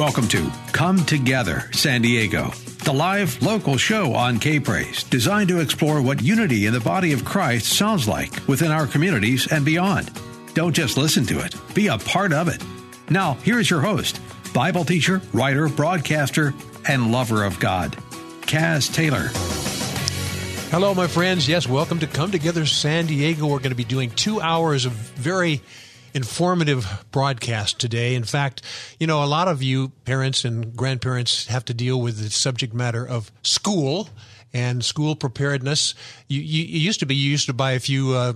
Welcome to Come Together San Diego, the live local show on K Praise, designed to explore what unity in the body of Christ sounds like within our communities and beyond. Don't just listen to it, be a part of it. Now, here's your host, Bible teacher, writer, broadcaster, and lover of God, Caz Taylor. Hello, my friends. Yes, welcome to Come Together San Diego. We're going to be doing two hours of very informative broadcast today. In fact, you know, a lot of you parents and grandparents have to deal with the subject matter of school and school preparedness. You, you, it used to be you used to buy a few uh,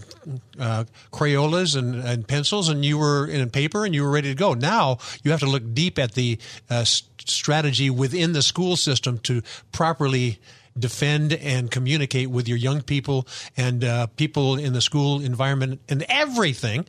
uh, Crayolas and, and, pencils, and you were in paper, and you were ready to go. Now you have to look deep at the uh, strategy within the school system to properly defend and communicate with your young people and uh, people in the school environment and everything.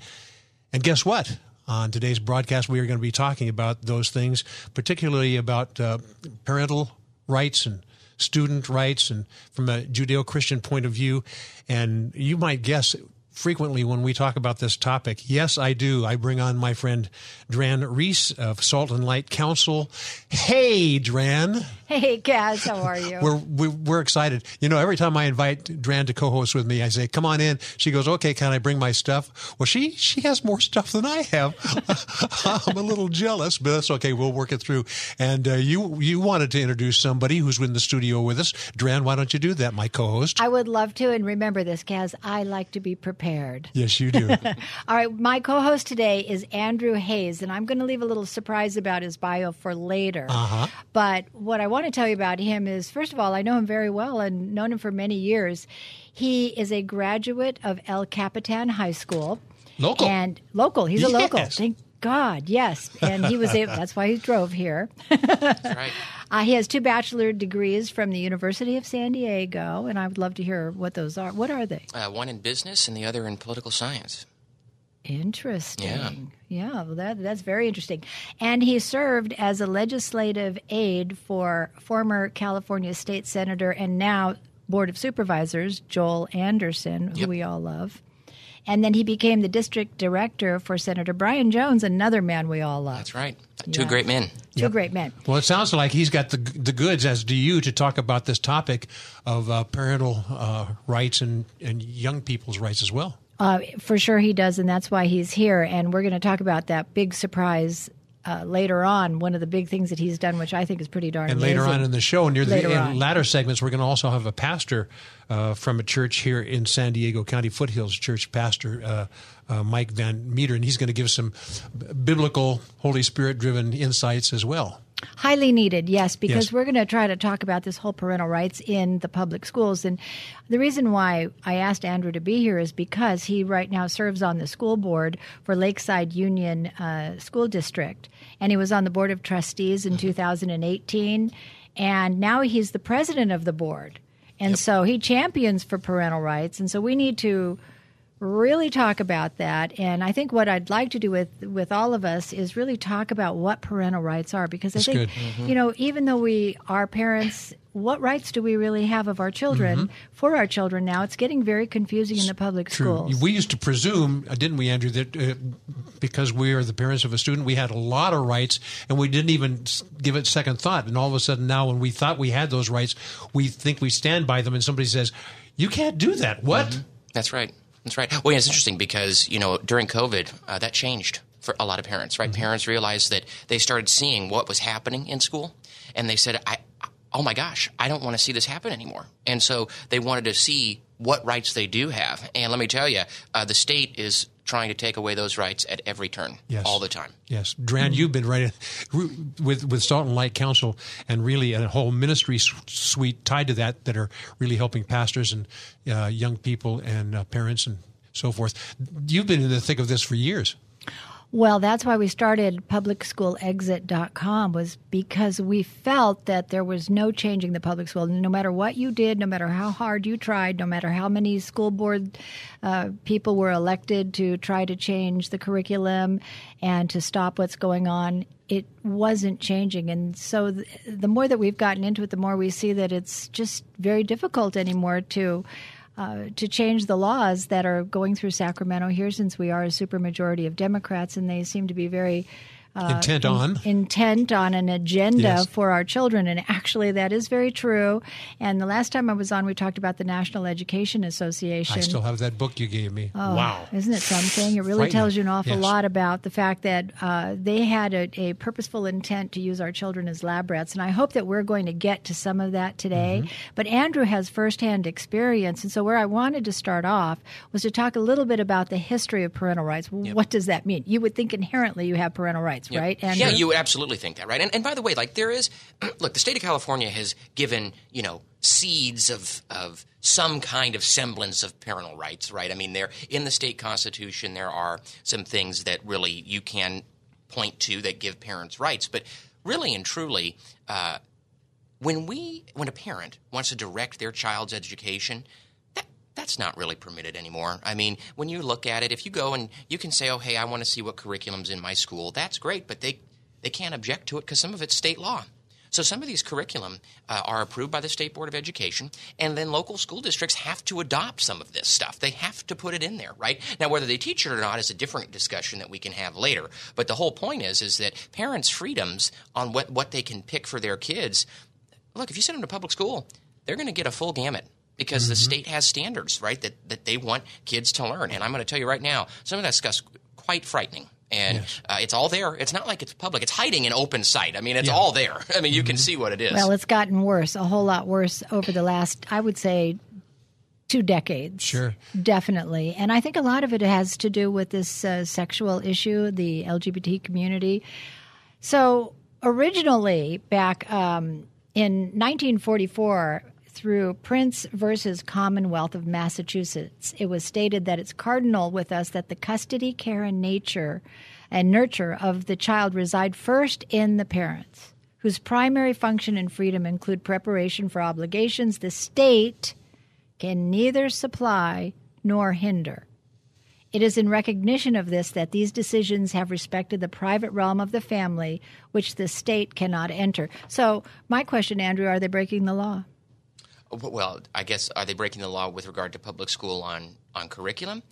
And guess what? On today's broadcast, we are going to be talking about those things, particularly about uh, parental rights and student rights and from a Judeo Christian point of view. And you might guess frequently when we talk about this topic. Yes, I do. I bring on my friend Dran Reese of Salt and Light Council. Hey, Dran. Hey, Caz, how are you? we're, we're, we're excited. You know, every time I invite Dran to co-host with me, I say, "Come on in." She goes, "Okay, can I bring my stuff?" Well, she she has more stuff than I have. I'm a little jealous, but that's okay. We'll work it through. And uh, you you wanted to introduce somebody who's in the studio with us, Dran. Why don't you do that, my co-host? I would love to. And remember this, Caz. I like to be prepared. Yes, you do. All right, my co-host today is Andrew Hayes, and I'm going to leave a little surprise about his bio for later. Uh-huh. But what I want to tell you about him is, first of all, I know him very well and known him for many years. He is a graduate of El Capitan High School. Local. And local. He's a Yes. local. Thank God, yes. And he was able, that's why he drove here. right. Uh, he has two bachelor degrees from the University of San Diego, and I would love to hear what those are. What are they? Uh, one in business and the other in political science. Interesting. Yeah, yeah well, that, that's very interesting. And he served as a legislative aide for former California State Senator and now Board of Supervisors Joel Anderson, who Yep. we all love. And then he became the district director for Senator Brian Jones, another man we all love. That's right. Two Yeah. great men. Two great men. Well, it sounds like he's got the the goods, as do you, to talk about this topic of uh, parental uh, rights and, and young people's rights as well. Uh, for sure he does, and that's why he's here. And we're going to talk about that big surprise uh, later on. One of the big things that he's done, which I think is pretty darn And amazing. later on in the show, near the Later in latter segments, we're going to also have a pastor uh, from a church here in San Diego County, Foothills Church, Pastor uh, uh, Mike Van Meter, and he's going to give some biblical, Holy Spirit driven insights as well. Highly needed, yes, because Yes. we're going to try to talk about this whole parental rights in the public schools. And the reason why I asked Andrew to be here is because he right now serves on the school board for Lakeside Union uh, School District. And he was on the board of trustees in 2018. And now he's the president of the board. And so he champions for parental rights. And so we need to really talk about that and i think what i'd like to do with with all of us is really talk about what parental rights are because That's i think good. you know even though we are parents what rights do we really have of our children for our children now it's getting very confusing in the public schools We used to presume, uh, didn't we, Andrew, that uh, because we are the parents of a student, we had a lot of rights, and we didn't even give it second thought. And all of a sudden, now when we thought we had those rights, we think we stand by them, and somebody says, "You can't do that." What? That's right. That's right. Well, yeah, it's interesting because you know during COVID uh, that changed for a lot of parents. Right, parents realized that they started seeing what was happening in school, and they said, "I, oh my gosh, I don't want to see this happen anymore." And so they wanted to see what rights they do have. And let me tell you, uh, the state is trying to take away those rights at every turn, Yes. all the time. Yes, Dran, you've been right with with Salt and Light Council, and really a whole ministry suite tied to that that are really helping pastors and uh, young people and uh, parents and so forth. You've been in the thick of this for years. Well, that's why we started publicschoolexit.com was because we felt that there was no changing the public school. No matter what you did, no matter how hard you tried, no matter how many school board uh, people were elected to try to change the curriculum and to stop what's going on, it wasn't changing. And so th- the more that we've gotten into it, the more we see that it's just very difficult anymore to uh, to change the laws that are going through Sacramento here, since we are a supermajority of Democrats, and they seem to be very uh, intent on. intent on an agenda yes. for our children. And actually that is very true. And the last time i was on we talked about the national education association. I still have that book you gave me. Oh, wow. isn't it something? It really tells you an awful yes. lot about the fact that uh, they had a, a, purposeful intent to use our children as lab rats. And i hope that we're going to get to some of that today. Mm-hmm. but andrew has firsthand experience. And so where i wanted to start off was to talk a little bit about the history of parental rights. Yep. what does that mean? You would think inherently you have parental rights Yep. right? Andrew? Yeah, you would absolutely think that, right? And, and by the way, like there is, look, the state of California has given, you know, seeds of, of some kind of semblance of parental rights, right? I mean, there in the state constitution there are some things that really you can point to that give parents rights, but really and truly, uh, when we when a parent wants to direct their child's education, that's not really permitted anymore. I mean, when you look at it, if you go and you can say, "Oh, hey, I want to see what curriculum's in my school," that's great, but they they can't object to it because some of it's state law. So some of these curriculum uh, are approved by the state board of education, and then local school districts have to adopt some of this stuff. They have to put it in there, right? Now, whether they teach it or not is a different discussion that we can have later. But the whole point is, is that parents' freedoms on what what they can pick for their kids. Look, if you send them to public school, they're going to get a full gamut because mm-hmm. the state has standards, right, that, that they want kids to learn. And I'm going to tell you right now, some of that stuff's quite frightening. And yes. uh, it's all there. It's not like it's public. It's hiding in open sight. I mean, it's yeah. all there. I mean, you mm-hmm. can see what it is. Well, it's gotten worse, a whole lot worse over the last, I would say, two decades. Sure. Definitely. And I think a lot of it has to do with this uh, sexual issue, the LGBT community. So, originally, back um, in 1944, through Prince versus Commonwealth of Massachusetts, it was stated that it's cardinal with us that the custody, care, and nature and nurture of the child reside first in the parents, whose primary function and freedom include preparation for obligations the state can neither supply nor hinder. It is in recognition of this that these decisions have respected the private realm of the family, which the state cannot enter. So, my question, Andrew, are they breaking the law? Well, I guess are they breaking the law with regard to public school on on curriculum?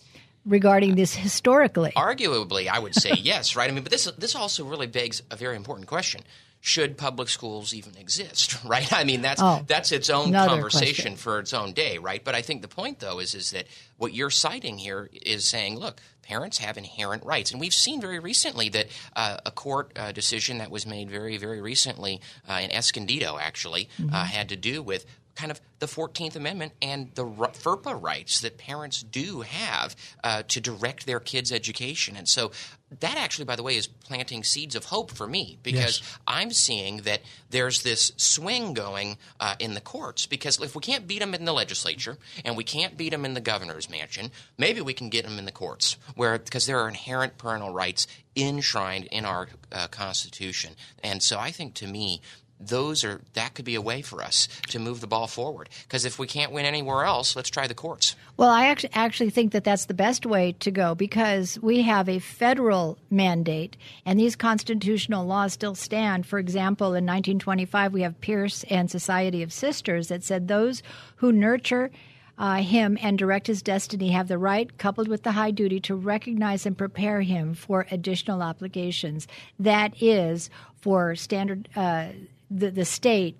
Regarding this historically, arguably, I would say yes, right? I mean, but this this also really begs a very important question: Should public schools even exist? Right? I mean, that's oh, that's its own conversation question. for its own day, right? But I think the point, though, is is that what you're citing here is saying, look, parents have inherent rights. And we've seen very recently that uh, a court uh, decision that was made very, very recently uh, in Escondido actually mm-hmm. had to do with kind of the 14th Amendment and the FERPA rights that parents do have uh, to direct their kids' education. And so that actually, by the way, is planting seeds of hope for me because yes. I'm seeing that there's this swing going uh, in the courts. Because if we can't beat them in the legislature and we can't beat them in the governor's mansion, maybe we can get them in the courts, where because there are inherent parental rights enshrined in our uh, Constitution. And so I think to me, those are that could be a way for us to move the ball forward. Because if we can't win anywhere else, let's try the courts. Well, I actually actually think that that's the best way to go because we have a federal mandate, and these constitutional laws still stand. For example, in 1925, we have Pierce and Society of Sisters that said those who nurture. Uh, him and direct his destiny have the right, coupled with the high duty, to recognize and prepare him for additional obligations. That is for standard uh, the, the state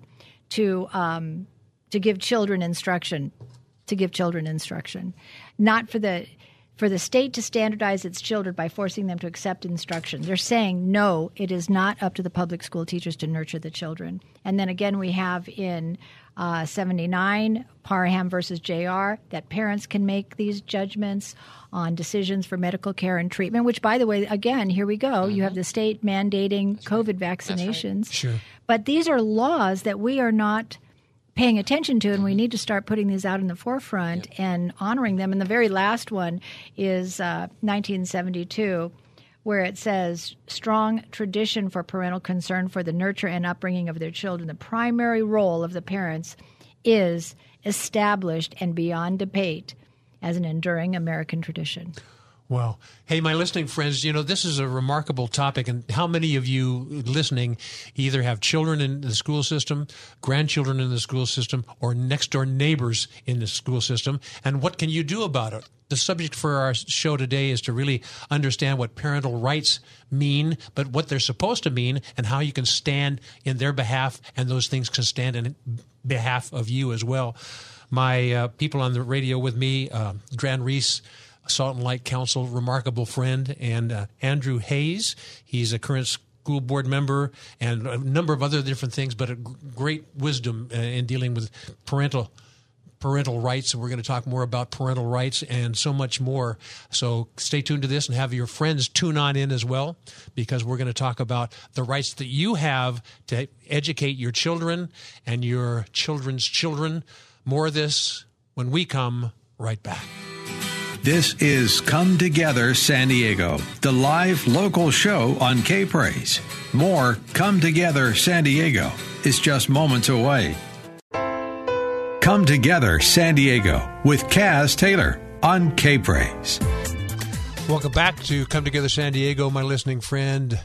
to um, to give children instruction, to give children instruction, not for the for the state to standardize its children by forcing them to accept instruction. They're saying no, it is not up to the public school teachers to nurture the children. And then again, we have in uh, 79 Parham versus JR that parents can make these judgments on decisions for medical care and treatment. Which, by the way, again, here we go. Mm-hmm. You have the state mandating That's COVID right. vaccinations. Right. Sure. But these are laws that we are not paying attention to, and we need to start putting these out in the forefront and honoring them. And the very last one is uh, 1972 where it says strong tradition for parental concern for the nurture and upbringing of their children. The primary role of the parents is established and beyond debate as an enduring American tradition. Well, hey, my listening friends, you know, this is a remarkable topic. And how many of you listening either have children in the school system, grandchildren in the school system, or next door neighbors in the school system? And what can you do about it? The subject for our show today is to really understand what parental rights mean, but what they're supposed to mean, and how you can stand in their behalf, and those things can stand in behalf of you as well. My uh, people on the radio with me, uh, Dran Reese, Salt and Light Council, remarkable friend, and uh, Andrew Hayes. He's a current school board member and a number of other different things, but great wisdom uh, in dealing with parental parental rights. And we're going to talk more about parental rights and so much more. So stay tuned to this and have your friends tune on in as well, because we're going to talk about the rights that you have to educate your children and your children's children. More of this when we come right back. This is Come Together San Diego, the live local show on K Praise. More Come Together San Diego is just moments away. Come Together San Diego with Caz Taylor on K Praise. Welcome back to Come Together San Diego, my listening friend.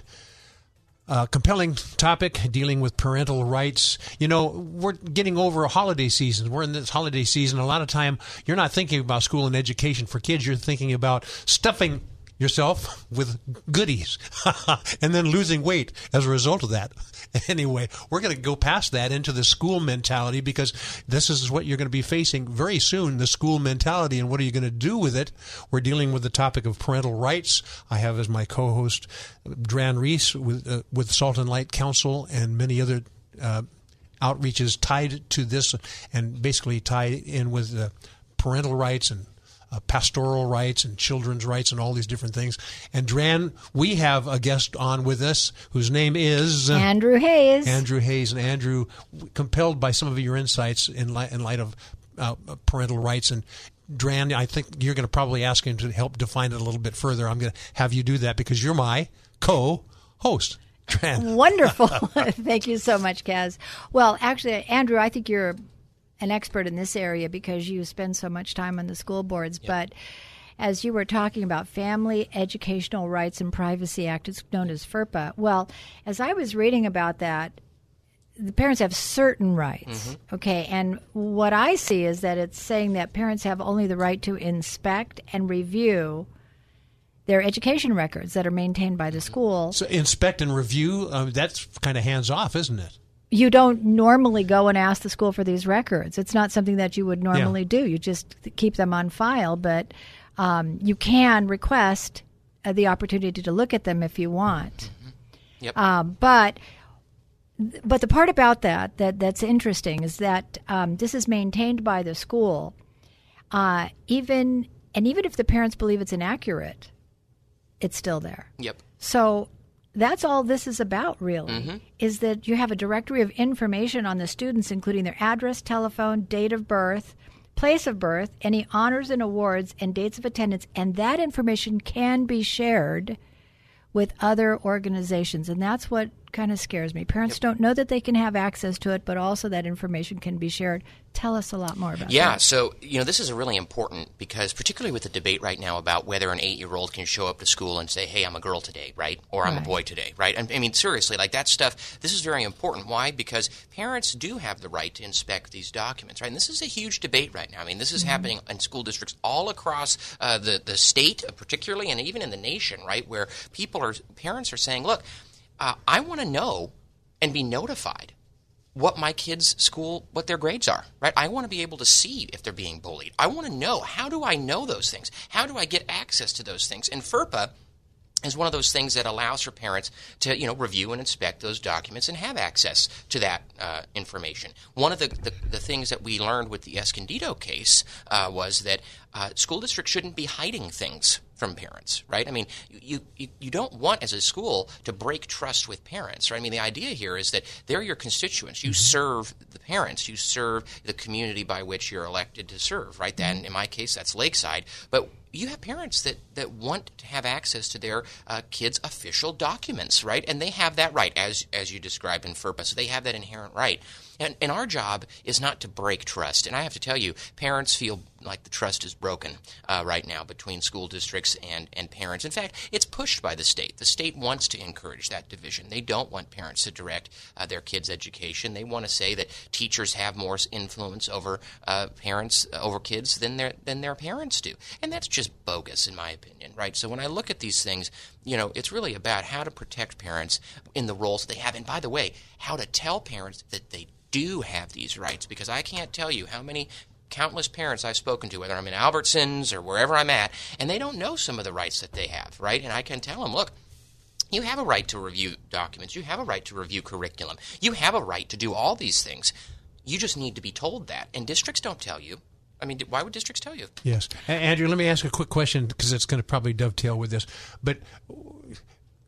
Uh, compelling topic dealing with parental rights. You know, we're getting over a holiday season. We're in this holiday season. A lot of time, you're not thinking about school and education for kids. You're thinking about stuffing yourself with goodies and then losing weight as a result of that. Anyway, we're going to go past that into the school mentality because this is what you're going to be facing very soon the school mentality and what are you going to do with it? We're dealing with the topic of parental rights. I have as my co host Dran Reese with, uh, with Salt and Light Council and many other. Uh, outreaches tied to this and basically tied in with uh, parental rights and uh, pastoral rights and children's rights and all these different things. And Dran, we have a guest on with us whose name is uh, Andrew Hayes. Andrew Hayes, and Andrew, compelled by some of your insights in light, in light of uh, parental rights and. Dran, I think you're going to probably ask him to help define it a little bit further. I'm going to have you do that because you're my co-host. Dran. Wonderful. Thank you so much, Caz. Well, actually, Andrew, I think you're an expert in this area because you spend so much time on the school boards, yep. but as you were talking about Family Educational Rights and Privacy Act, it's known as FERPA. Well, as I was reading about that, the parents have certain rights. Mm-hmm. Okay, and what I see is that it's saying that parents have only the right to inspect and review their education records that are maintained by the school. So inspect and review, uh, that's kind of hands off, isn't it? You don't normally go and ask the school for these records. It's not something that you would normally yeah. do. You just keep them on file, but um, you can request uh, the opportunity to look at them if you want. Mm-hmm. Yep. Um, but but the part about that that that's interesting is that um, this is maintained by the school, uh, even and even if the parents believe it's inaccurate, it's still there. Yep. So that's all this is about, really, mm-hmm. is that you have a directory of information on the students, including their address, telephone, date of birth, place of birth, any honors and awards, and dates of attendance, and that information can be shared with other organizations. And that's what kind of scares me. Parents yep. don't know that they can have access to it, but also that information can be shared. Tell us a lot more about yeah, that. Yeah, so, you know, this is really important because, particularly with the debate right now about whether an eight year old can show up to school and say, hey, I'm a girl today, right? Or I'm right. a boy today, right? I mean, seriously, like that stuff, this is very important. Why? Because parents do have the right to inspect these documents, right? And this is a huge debate right now. I mean, this is mm-hmm. happening in school districts all across uh, the, the state, particularly, and even in the nation, right? Where people are, parents are saying, look, uh, I want to know and be notified what my kids' school, what their grades are, right? I want to be able to see if they're being bullied. I want to know how do I know those things? How do I get access to those things? And FERPA is one of those things that allows for parents to you know review and inspect those documents and have access to that uh, information. One of the, the, the, things that we learned with the Escondido case uh, was that uh, school districts shouldn't be hiding things from parents, right? I mean, you, you, you don't want as a school to break trust with parents, right? I mean, the idea here is that they're your constituents. You mm-hmm. serve the parents, you serve the community by which you're elected to serve, right? Then, in my case, that's Lakeside. But you have parents that, that want to have access to their uh, kids' official documents, right? And they have that right, as as you described in FERPA. So they have that inherent right. And, and our job is not to break trust. And I have to tell you, parents feel like the trust is broken uh, right now between school districts and, and parents. In fact, it's pushed by the state. The state wants to encourage that division. They don't want parents to direct uh, their kids' education. They want to say that teachers have more influence over uh, parents, uh, over kids than their than their parents do, and that's just bogus in my opinion, right? So when I look at these things, you know, it's really about how to protect parents in the roles they have, and by the way, how to tell parents that they do have these rights because I can't tell you how many countless parents I've spoken to, whether I'm in Albertsons or wherever I'm at, and they don't know some of the rights that they have, right? And I can tell them, look, you have a right to review documents. You have a right to review curriculum. You have a right to do all these things. You just need to be told that. And districts don't tell you. I mean, why would districts tell you? Yes. Andrew, let me ask a quick question because it's going to probably dovetail with this. But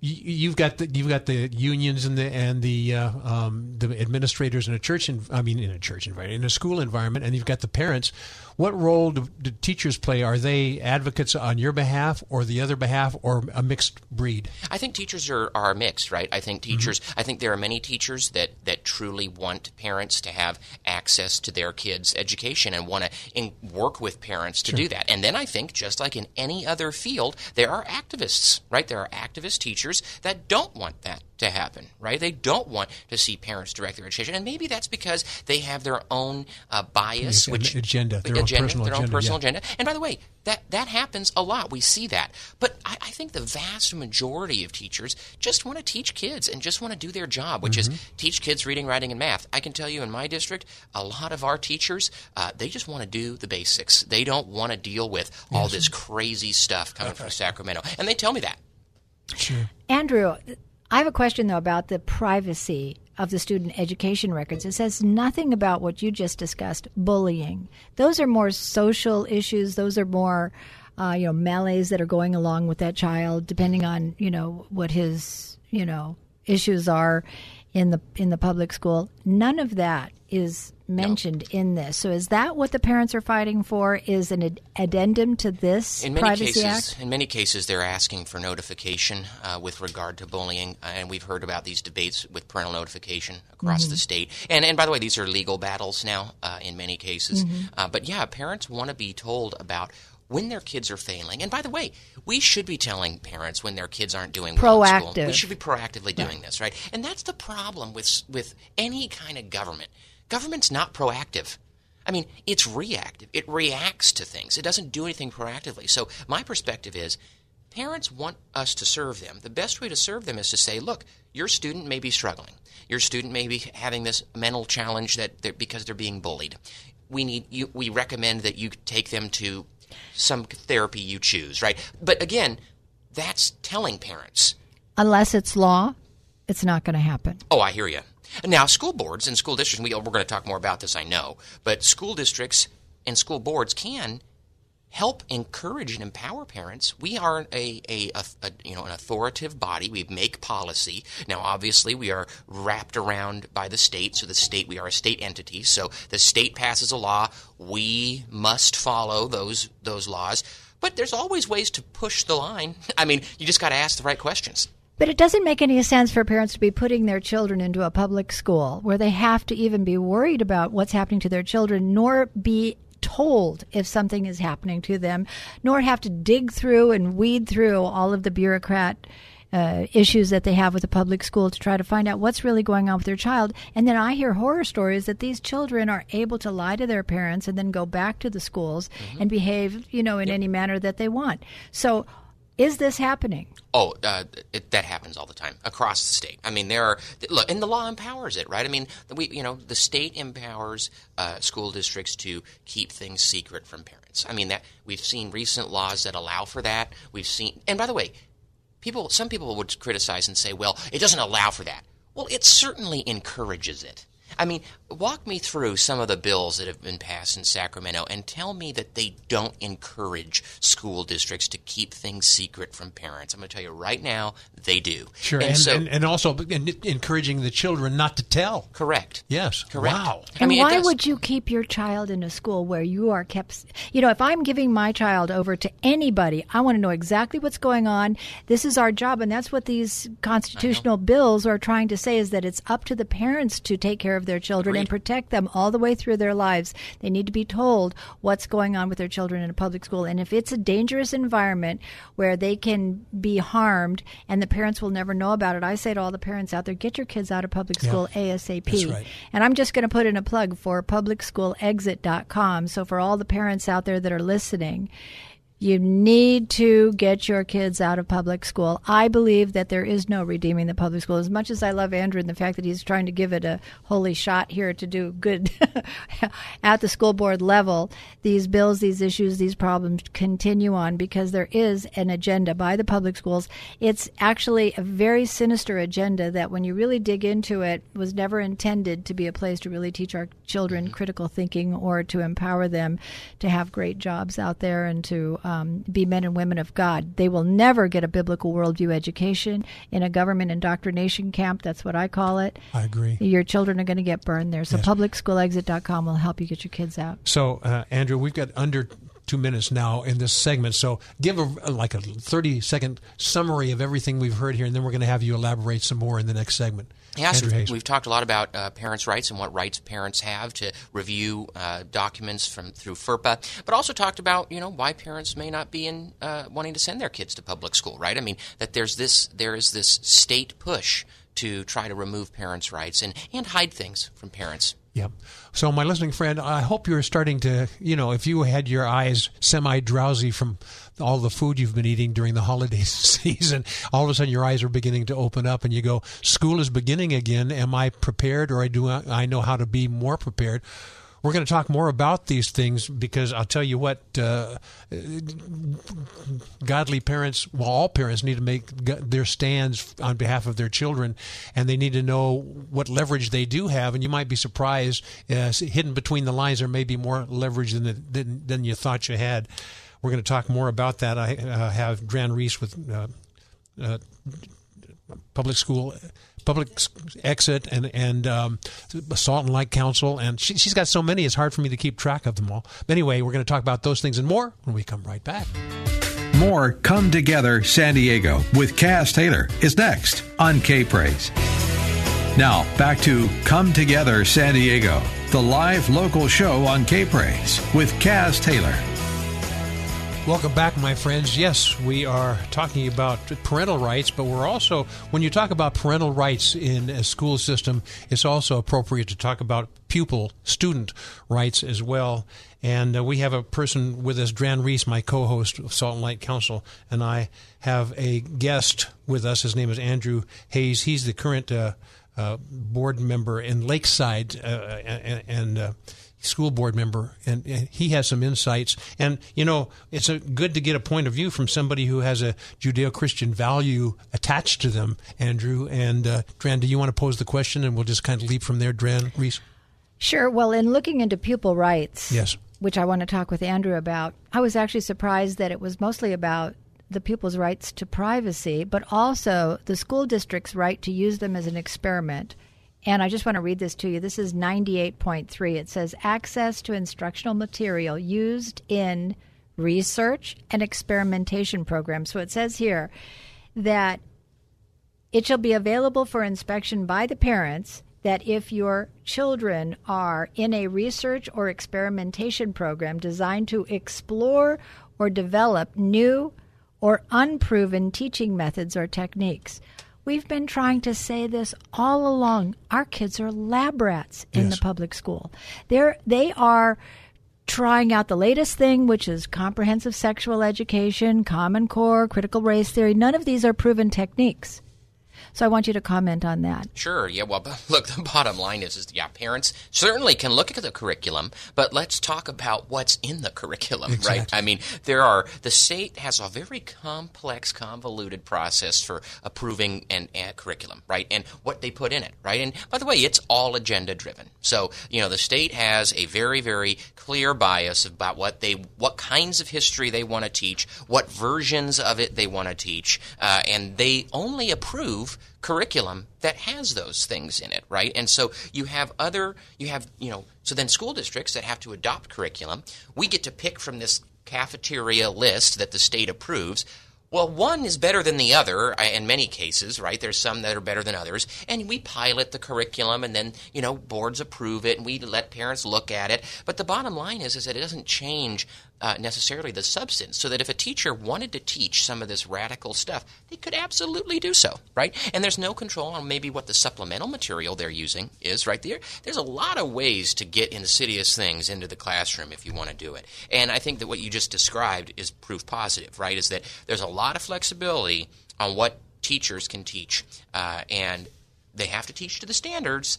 you've got the you've got the unions and the and the uh, um, the administrators in a church I mean in a church environment in a school environment and you've got the parents what role do, do, teachers play? Are they advocates on your behalf or the other behalf or a mixed breed? I think teachers are, are mixed right? I think teachers mm-hmm. I think there are many teachers that that truly want parents to have access to their kids education and want to work with parents to sure. do that. And then I think just like in any other field there are activists right? There are activist teachers teachers that don't want that to happen, right? They don't want to see parents direct their education, and maybe that's because they have their own uh, bias, which agenda, their agenda, own personal their agenda, own personal yeah. agenda. And by the way, that that happens a lot. We see that, but I, I, think the vast majority of teachers just want to teach kids and just want to do their job, which mm-hmm. is teach kids reading, writing, and math. I can tell you, in my district, a lot of our teachers uh, they just want to do the basics. They don't want to deal with all yes. this crazy stuff coming from Sacramento, and they tell me that. Sure. Andrew, I have a question though about the privacy of the student education records. It says nothing about what you just discussed, bullying. Those are more social issues. Those are more, uh, you know, melees that are going along with that child, depending on you know what his you know issues are in the in the public school. None of that is mentioned no. in this. So is that what the parents are fighting for? Is an ad- addendum to this in many Privacy cases, Act? In many cases, they're asking for notification uh, with regard to bullying, uh, and we've heard about these debates with parental notification across mm-hmm. the state. And and by the way, these are legal battles now uh, in many cases. Mm-hmm. Uh, but yeah, parents want to be told about when their kids are failing. And by the way, we should be telling parents when their kids aren't doing well Proactive. school. We should be proactively doing yeah. this, right? And that's the problem with with any kind of government. Government's not proactive. I mean, it's reactive. It reacts to things. It doesn't do anything proactively. So my perspective is parents want us to serve them. The best way to serve them is to say, look, your student may be struggling. Your student may be having this mental challenge that they're, because they're being bullied. We need you, we recommend that you take them to some therapy you choose, right? But again, that's telling parents. Unless it's law, it's not going to happen. Oh, I hear you. Now, school boards and school districts, we, we're going to talk more about this, I know, but school districts and school boards can help encourage and empower parents. We are a, a, a, a, you know an authoritative body. We make policy. Now, obviously, we are wrapped around by the state. So the state, we are a state entity. So the state passes a law. We must follow those those laws. But there's always ways to push the line. I mean, you just got to ask the right questions. But it doesn't make any sense for parents to be putting their children into a public school where they have to even be worried about what's happening to their children, nor be told if something is happening to them, nor have to dig through and weed through all of the bureaucrat uh, issues that they have with the public school to try to find out what's really going on with their child. And then I hear horror stories that these children are able to lie to their parents and then go back to the schools mm-hmm. and behave, you know, in yep. any manner that they want. So is this happening? Oh, uh, it, that happens all the time across the state. I mean, there are look, and the law empowers it, right? I mean, we, you know, the state empowers uh, school districts to keep things secret from parents. I mean, that we've seen recent laws that allow for that. We've seen, and by the way, people, some people would criticize and say, well, it doesn't allow for that. Well, it certainly encourages it. I mean, walk me through some of the bills that have been passed in Sacramento and tell me that they don't encourage school districts to keep things secret from parents. I'm going to tell you right now, they do. Sure, and, and, so, and, and also encouraging the children not to tell. Correct. Yes. Correct. Wow. And I mean, why would you keep your child in a school where you are kept? You know, if I'm giving my child over to anybody, I want to know exactly what's going on. This is our job, and that's what these constitutional bills are trying to say: is that it's up to the parents to take care of their children Agreed. and protect them all the way through their lives. They need to be told what's going on with their children in a public school. And if it's a dangerous environment where they can be harmed and the parents will never know about it, I say to all the parents out there, get your kids out of public school yeah, ASAP. Right. And I'm just going to put in a plug for publicschoolexit.com. So for all the parents out there that are listening, you need to get your kids out of public school. I believe that there is no redeeming the public school. As much as I love Andrew and the fact that he's trying to give it a holy shot here to do good at the school board level, these bills, these issues, these problems continue on because there is an agenda by the public schools. It's actually a very sinister agenda that, when you really dig into it, was never intended to be a place to really teach our children mm-hmm. critical thinking or to empower them to have great jobs out there and to um, be men and women of God. They will never get a biblical worldview education in a government indoctrination camp. That's what I call it. I agree. Your children are going to get burned there. So yes. publicschoolexit.com will help you get your kids out. So, uh, Andrew, we've got under two minutes now in this segment. So give a like a 30 second summary of everything we've heard here, and then we're going to have you elaborate some more in the next segment. Yes, we've, we've, talked a lot about uh, parents' rights and what rights parents have to review uh, documents from through FERPA, but also talked about you know why parents may not be in uh, wanting to send their kids to public school. Right? I mean that there's this there is this state push to try to remove parents' rights and and hide things from parents. Yep. So, my listening friend, I hope you're starting to, you know, if you had your eyes semi drowsy from all the food you've been eating during the holiday season, all of a sudden your eyes are beginning to open up and you go, school is beginning again. Am I prepared or I do I know how to be more prepared? We're going to talk more about these things because I'll tell you what, uh, godly parents, well, all parents need to make their stands on behalf of their children, and they need to know what leverage they do have. And you might be surprised, uh, hidden between the lines, there may be more leverage than, the, than, than you thought you had. We're going to talk more about that. I uh, have Dran Reese with uh, uh, public school public exit and and um, Salt and Light Council, and she, has got so many. It's hard for me to keep track of them all. But anyway, we're going to talk about those things and more when we come right back. More Come Together San Diego with Caz Taylor is next on K Praise. Now back to Come Together San Diego, the live local show on K Praise with Kaz Taylor. Welcome back, my friends. Yes, we are talking about parental rights, but we're also, when you talk about parental rights in a school system, it's also appropriate to talk about pupil, student rights as well. And uh, we have a person with us, Dran Reese, my co host of Salt and Light Council, and I have a guest with us. His name is Andrew Hayes. He's the current uh, uh, board member in Lakeside, uh, and, uh, school board member, and, and, he has some insights. And you know, it's a, good to get a point of view from somebody who has a Judeo-Christian value attached to them. Andrew and uh, Dran, do you want to pose the question, and we'll just kind of leap from there, Dran Reese? Sure. Well, in looking into pupil rights, yes, which I want to talk with Andrew about, I was actually surprised that it was mostly about the pupils' rights to privacy, but also the school district's right to use them as an experiment and I just want to read this to you. This is 98.3. It says access to instructional material used in research and experimentation programs. So it says here that it shall be available for inspection by the parents that if your children are in a research or experimentation program designed to explore or develop new or unproven teaching methods or techniques. We've been trying to say this all along. Our kids are lab rats in yes. the public school. They're they are trying out the latest thing, which is comprehensive sexual education, Common Core, critical race theory. None of these are proven techniques. So I want you to comment on that. Sure. Yeah. Well, look, the bottom line is, is yeah, parents certainly can look at the curriculum, but let's talk about what's in the curriculum, exactly. right? I mean, there are the state has a very complex, convoluted process for approving an, a curriculum, right? And what they put in it, right? And by the way, it's all agenda driven. So you know, the state has a very, very clear bias about what they, what kinds of history they want to teach, what versions of it they want to teach, uh, and they only approve curriculum that has those things in it, right? And so you have other, you have, you know, so then school districts that have to adopt curriculum, we get to pick from this cafeteria list that the state approves. Well, one is better than the other uh, in many cases, right? There's some that are better than others. And we pilot the curriculum and then, you know, boards approve it and we let parents look at it. But the bottom line is, is that it doesn't change uh, necessarily the substance. So that if a teacher wanted to teach some of this radical stuff, they could absolutely do so, right? And there's no control on maybe what the supplemental material they're using is, right? There, there's a lot of ways to get insidious things into the classroom if you want to do it. And I think that what you just described is proof positive, right? Is that there's a lot of flexibility on what teachers can teach, uh, and they have to teach to the standards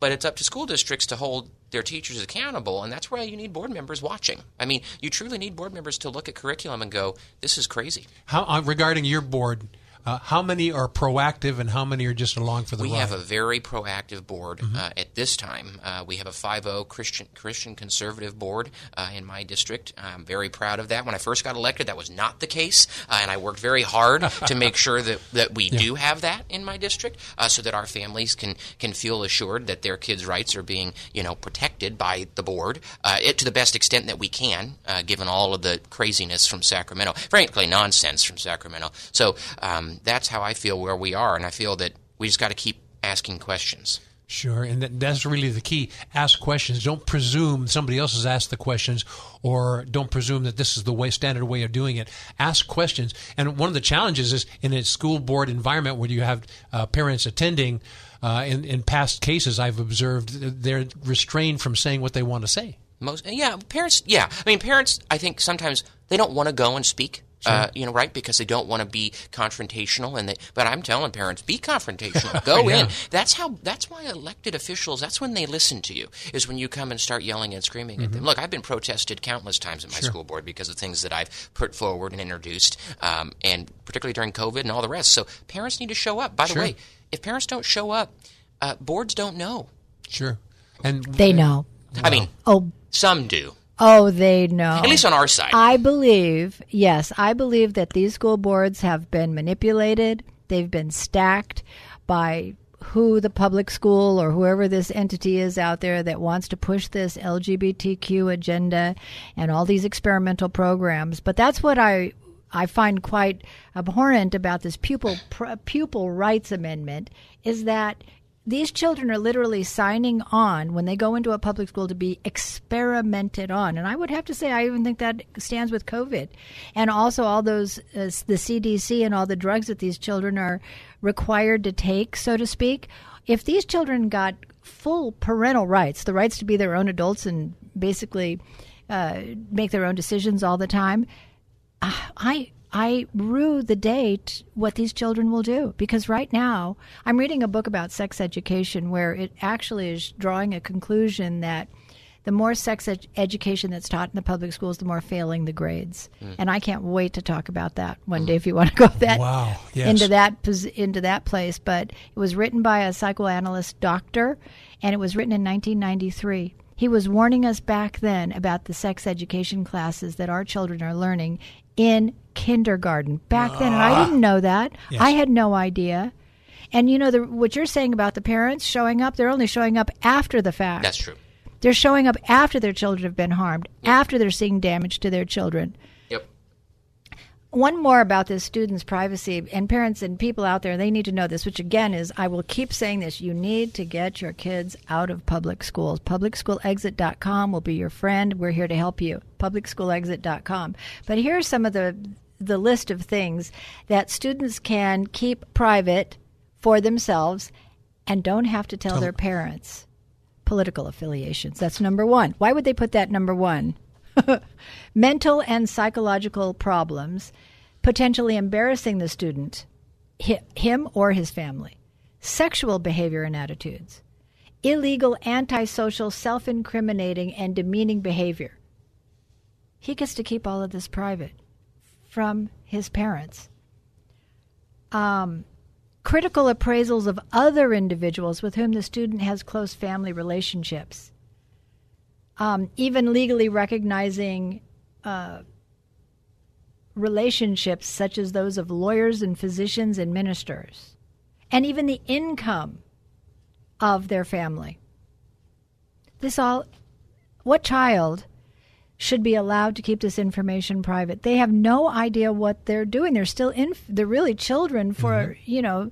but it's up to school districts to hold their teachers accountable, and that's why you need board members watching. I mean, you truly need board members to look at curriculum and go, "This is crazy." How uh, regarding your board? Uh, how many are proactive and how many are just along for the we ride? We have a very proactive board Mm-hmm. uh, at this time. Uh, we have a 5-0 Christian Christian conservative board uh, in my district. I'm very proud of that. When I first got elected, that was not the case, uh, and I worked very hard to make sure that, that we do have that in my district, uh, so that our families can can feel assured that their kids' rights are being you know protected by the board uh, it, to the best extent that we can, uh, given all of the craziness from Sacramento, frankly nonsense from Sacramento. So. Um, that's how I feel where we are, and I feel that we just got to keep asking questions. Sure, and that, that's really the key. Ask questions. Don't presume somebody else has asked the questions, or don't presume that this is the way standard way of doing it. Ask questions. And one of the challenges is in a school board environment where you have uh, parents attending. Uh, in, in past cases, I've observed they're restrained from saying what they want to say. Most, yeah, parents. Yeah, I mean, parents. I think sometimes they don't want to go and speak. Uh, you know, right? Because they don't want to be confrontational, and they. But I'm telling parents, be confrontational. Go Yeah. in. That's how. That's why elected officials. That's when they listen to you. Is when you come and start yelling and screaming at them. Look, I've been protested countless times at my school board because of things that I've put forward and introduced, um, and particularly during COVID and all the rest. So parents need to show up. By the Sure. way, if parents don't show up, uh, boards don't know. Sure, and They know. I mean, Oh, some do. Oh, they know. At least on our side. I believe, yes, I believe that these school boards have been manipulated. They've been stacked by who the public school or whoever this entity is out there that wants to push this LGBTQ agenda and all these experimental programs. But that's what I I find quite abhorrent about this pupil pr- pupil rights amendment is that these children are literally signing on when they go into a public school to be experimented on. And I would have to say, I even think that stands with COVID. And also, all those, uh, the CDC and all the drugs that these children are required to take, so to speak. If these children got full parental rights, the rights to be their own adults and basically uh, make their own decisions all the time, I I rue the date what these children will do because right now I'm reading a book about sex education where it actually is drawing a conclusion that the more sex ed- education that's taught in the public schools, the more failing the grades. Hmm. And I can't wait to talk about that one day hmm. if you want to go that Wow, yes. into that into that place. But it was written by a psychoanalyst doctor, and it was written in 1993. He was warning us back then about the sex education classes that our children are learning in kindergarten back then, and I ah. didn't know that. Yes. I had no idea. And you know the, what you're saying about the parents showing up? They're only showing up after the fact. That's true. They're showing up after their children have been harmed, after they're seeing damage to their children. One more about this students' privacy and parents and people out there, they need to know this, which again is I will keep saying this. You need to get your kids out of public schools. PublicSchoolExit.com will be your friend. We're here to help you. PublicSchoolExit.com. But here are some of the the list of things that students can keep private for themselves and don't have to tell their parents. Political affiliations. That's number one. Why would they put that number one? mental and psychological problems, potentially embarrassing the student him or his family, sexual behavior and attitudes, illegal, antisocial, self incriminating, and demeaning behavior. He gets to keep all of this private from his parents. Um, critical appraisals of other individuals with whom the student has close family relationships. Um, even legally recognizing uh, relationships such as those of lawyers and physicians and ministers, and even the income of their family. This all, what child should be allowed to keep this information private? They have no idea what they're doing. They're still in, they're really children for, mm-hmm. you know,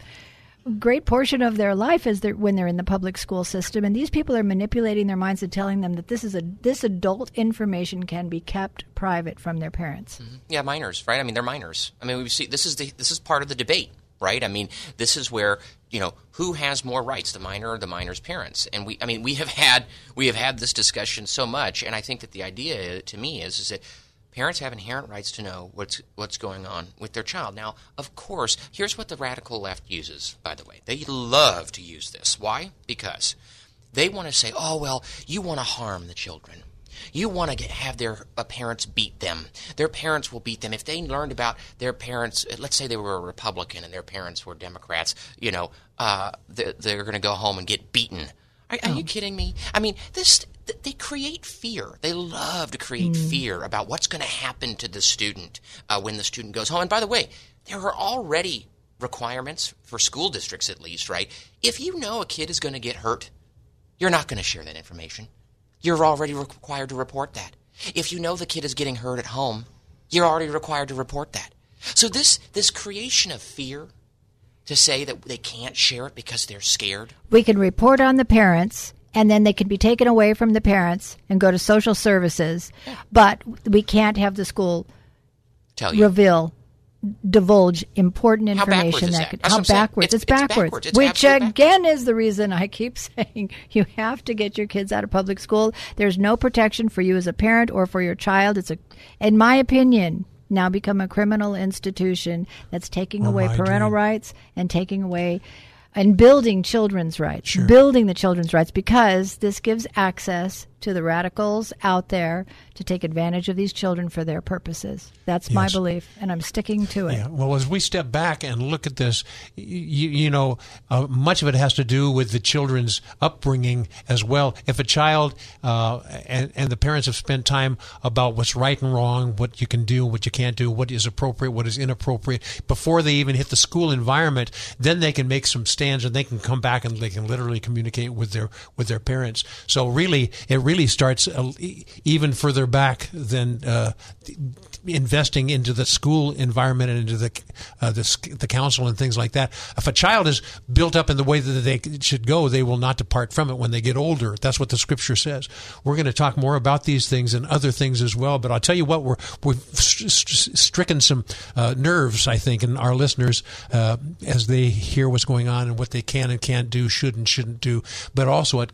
great portion of their life is they're, when they're in the public school system. And these people are manipulating their minds and telling them that this is a this adult information can be kept private from their parents. Mm-hmm. yeah minors right? I mean they're minors. I mean we see this is the this is part of the debate right? I mean this is where you know who has more rights the minor or the minor's parents? And we i mean we have had we have had this discussion so much and i think that the idea to me is is that Parents have inherent rights to know what's what's going on with their child. Now, of course, here's what the radical left uses, by the way. They love to use this. Why? Because they want to say, "Oh, well, you want to harm the children." You want to get, have their uh, parents beat them. Their parents will beat them. If they learned about their parents, let's say they were a Republican and their parents were Democrats, you know, uh, they're, they're going to go home and get beaten. Are, are oh. you kidding me? I mean, this they create fear. They love to create mm. fear about what's going to happen to the student uh, when the student goes home. And by the way, there are already requirements for school districts, at least, right? If you know a kid is going to get hurt, you're not going to share that information. You're already required to report that. If you know the kid is getting hurt at home, you're already required to report that. So this this creation of fear to say that they can't share it because they're scared. We can report on the parents and then they can be taken away from the parents and go to social services. But we can't have the school Tell you. reveal divulge important information that, could how backwards it's, it's, backwards, backwards. It's which again backwards. is the reason i keep saying you have to get your kids out of public school there's no protection for you as a parent or for your child it's a in my opinion now become a criminal institution that's taking oh, away parental dream. rights and taking away and building children's rights, sure. building the children's rights, because this gives access to the radicals out there to take advantage of these children for their purposes. That's yes. my belief, and I'm sticking to it. Yeah. Well, as we step back and look at this, you, you know, uh, much of it has to do with the children's upbringing as well. If a child uh, and, and the parents have spent time about what's right and wrong, what you can do, what you can't do, what is appropriate, what is inappropriate, before they even hit the school environment, then they can make some stands and they can come back and they can literally communicate with their with their parents. So really, it really starts uh, even further back than uh, investing into the school environment and into the, uh, the, the council and things like that. If a child is built up in the way that they should go, they will not depart from it when they get older. That's what the scripture says. We're going to talk more about these things and other things as well. But I'll tell you what, we're we've stricken some uh, nerves, I think, in our listeners uh, as they hear what's going on and what they can and can't do, should and shouldn't do. But also it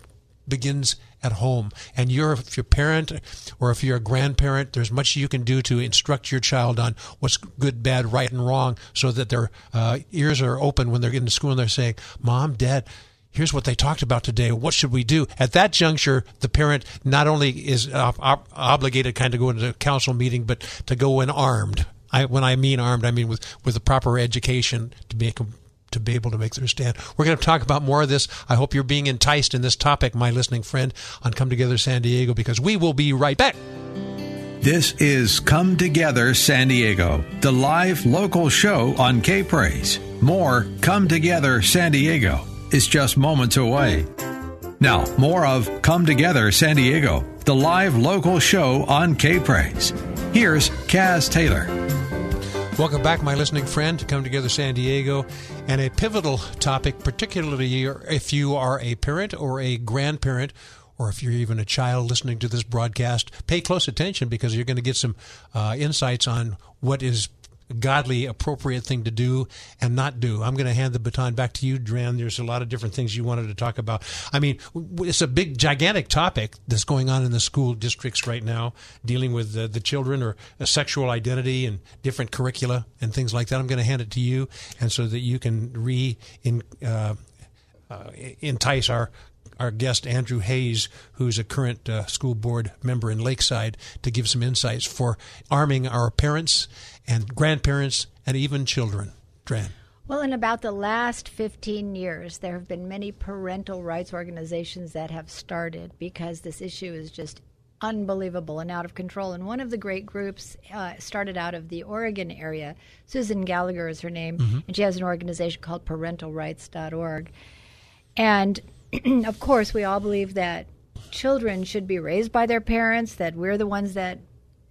begins at home. And you're, if you're a parent or if you're a grandparent, there's much you can do to instruct your child on what's good, bad, right, and wrong so that their uh, ears are open when they're getting to school and they're saying, Mom, Dad, here's what they talked about today. What should we do? At that juncture, the parent not only is ob- obligated kind of go into a council meeting, but to go in armed. I, when I mean armed, I mean with, with the proper education to make them to be able to make their stand. We're going to talk about more of this. I hope you're being enticed in this topic, my listening friend, on Come Together San Diego, because we will be right back. This is Come Together San Diego, the live local show on K Praise. More Come Together San Diego is just moments away. Now, more of Come Together San Diego, the live local show on K Praise. Here's Caz Taylor. Welcome back, my listening friend, to Come Together San Diego, and a pivotal topic, particularly if you are a parent or a grandparent, or if you're even a child listening to this broadcast. Pay close attention because you're going to get some uh, insights on what is godly, appropriate thing to do and not do. I'm going to hand the baton back to you, Dran. There's a lot of different things you wanted to talk about. I mean, it's a big, gigantic topic that's going on in the school districts right now, dealing with the, the children or sexual identity and different curricula and things like that. I'm going to hand it to you, and so that you can re in, uh, uh, entice our our guest Andrew Hayes, who's a current uh, school board member in Lakeside, to give some insights for arming our parents and grandparents and even children. Dran. Well, in about the last 15 years, there have been many parental rights organizations that have started because this issue is just unbelievable and out of control. And one of the great groups uh, started out of the Oregon area. Susan Gallagher is her name, mm-hmm. and she has an organization called parentalrights.org. And of course, we all believe that children should be raised by their parents, that we're the ones that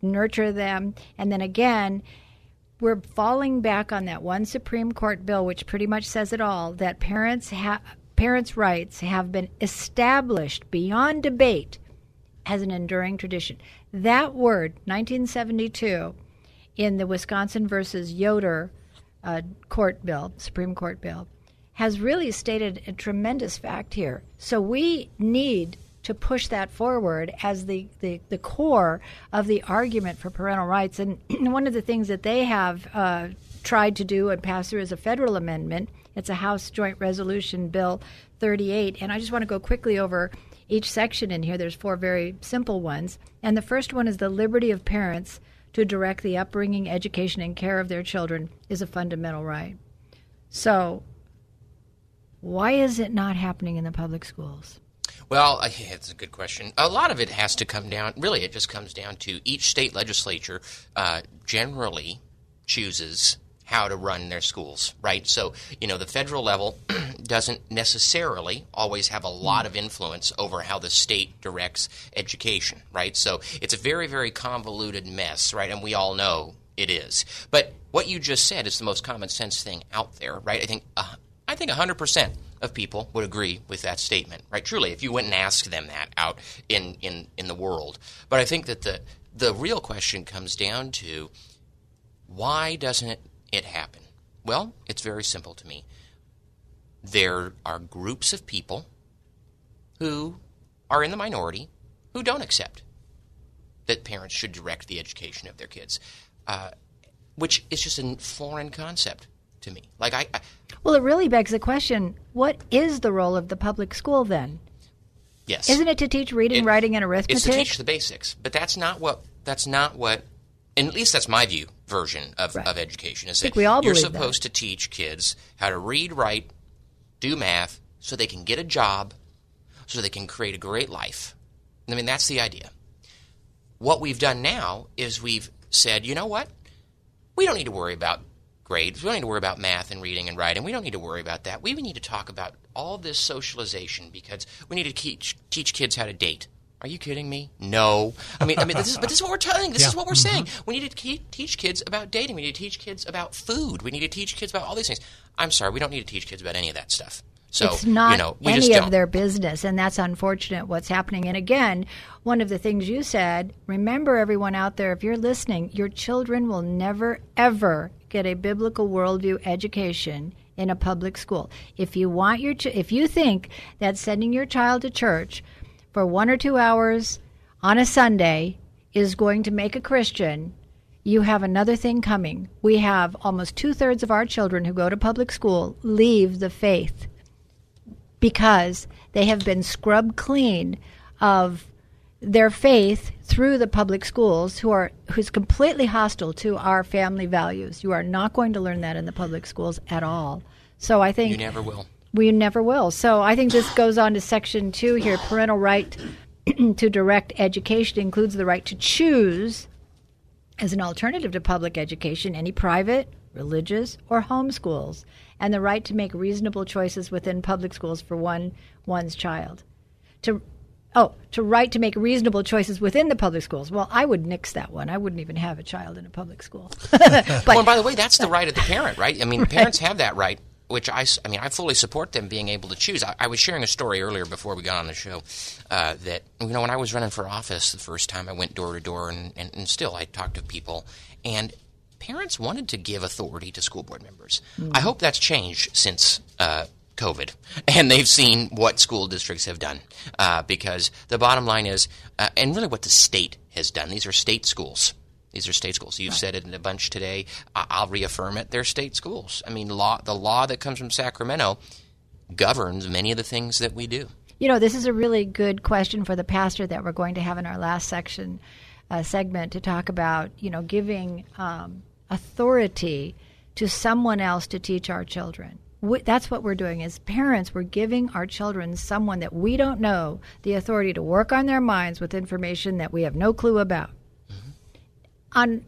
nurture them. And then again, we're falling back on that one Supreme Court bill, which pretty much says it all that parents have. Parents' rights have been established beyond debate as an enduring tradition. That word, 1972, in the Wisconsin versus Yoder uh, court bill, Supreme Court bill, has really stated a tremendous fact here. So we need to push that forward as the, the, the core of the argument for parental rights. And one of the things that they have uh, tried to do and pass through is a federal amendment. It's a House Joint Resolution Bill 38. And I just want to go quickly over each section in here. There's four very simple ones. And the first one is the liberty of parents to direct the upbringing, education, and care of their children is a fundamental right. So why is it not happening in the public schools? Well, it's a good question. A lot of it has to come down, really, it just comes down to each state legislature uh, generally chooses how to run their schools, right? So, you know, the federal level doesn't necessarily always have a lot of influence over how the state directs education, right? So it's a very, very convoluted mess, right? And we all know it is. But what you just said is the most common sense thing out there, right? I think uh, I think 100% of people would agree with that statement, right? Truly, if you went and asked them that out in, in, in the world. But I think that the, the real question comes down to why doesn't it happen? Well, it's very simple to me. There are groups of people who are in the minority who don't accept that parents should direct the education of their kids, uh, which is just a foreign concept to me. Like I, I well, it really begs the question: What is the role of the public school then? Yes, isn't it to teach reading, it, writing, and arithmetic? It's to teach the basics, but that's not what. That's not what. And at least that's my view version of, right. of education. Is that we all you're supposed that. to teach kids how to read, write, do math, so they can get a job, so they can create a great life. I mean, that's the idea. What we've done now is we've said, you know what? We don't need to worry about grades. We don't need to worry about math and reading and writing. We don't need to worry about that. We need to talk about all this socialization because we need to teach teach kids how to date. Are you kidding me? No. I mean, I mean, this is, but this is what we're telling. This yeah. is what we're saying. Mm-hmm. We need to ke- teach kids about dating. We need to teach kids about food. We need to teach kids about all these things. I'm sorry, we don't need to teach kids about any of that stuff. So, it's not you know, any of their business, and that's unfortunate what's happening. And again, one of the things you said, remember everyone out there, if you're listening, your children will never, ever get a biblical worldview education in a public school. If you want your, ch- if you think that sending your child to church for one or two hours on a Sunday is going to make a Christian, you have another thing coming. We have almost two thirds of our children who go to public school leave the faith because they have been scrubbed clean of their faith through the public schools who are who's completely hostile to our family values. You are not going to learn that in the public schools at all. So I think you never will. We never will. So I think this goes on to section 2 here parental right to direct education includes the right to choose as an alternative to public education any private, religious, or home schools and the right to make reasonable choices within public schools for one one's child. To Oh, to right to make reasonable choices within the public schools. Well, I would nix that one. I wouldn't even have a child in a public school. but, well, by the way, that's the right of the parent, right? I mean, right. parents have that right, which I, I mean, I fully support them being able to choose. I, I was sharing a story earlier before we got on the show uh, that, you know, when I was running for office the first time, I went door to door, and, and, and still I talked to people, and parents wanted to give authority to school board members. Mm. I hope that's changed since uh, COVID, and they've seen what school districts have done. Uh, because the bottom line is, uh, and really what the state has done. These are state schools. These are state schools. You've said it in a bunch today. I'll reaffirm it. They're state schools. I mean, law. The law that comes from Sacramento governs many of the things that we do. You know, this is a really good question for the pastor that we're going to have in our last section uh, segment to talk about. You know, giving um, authority to someone else to teach our children we, that's what we're doing as parents we're giving our children someone that we don't know the authority to work on their minds with information that we have no clue about mm-hmm. on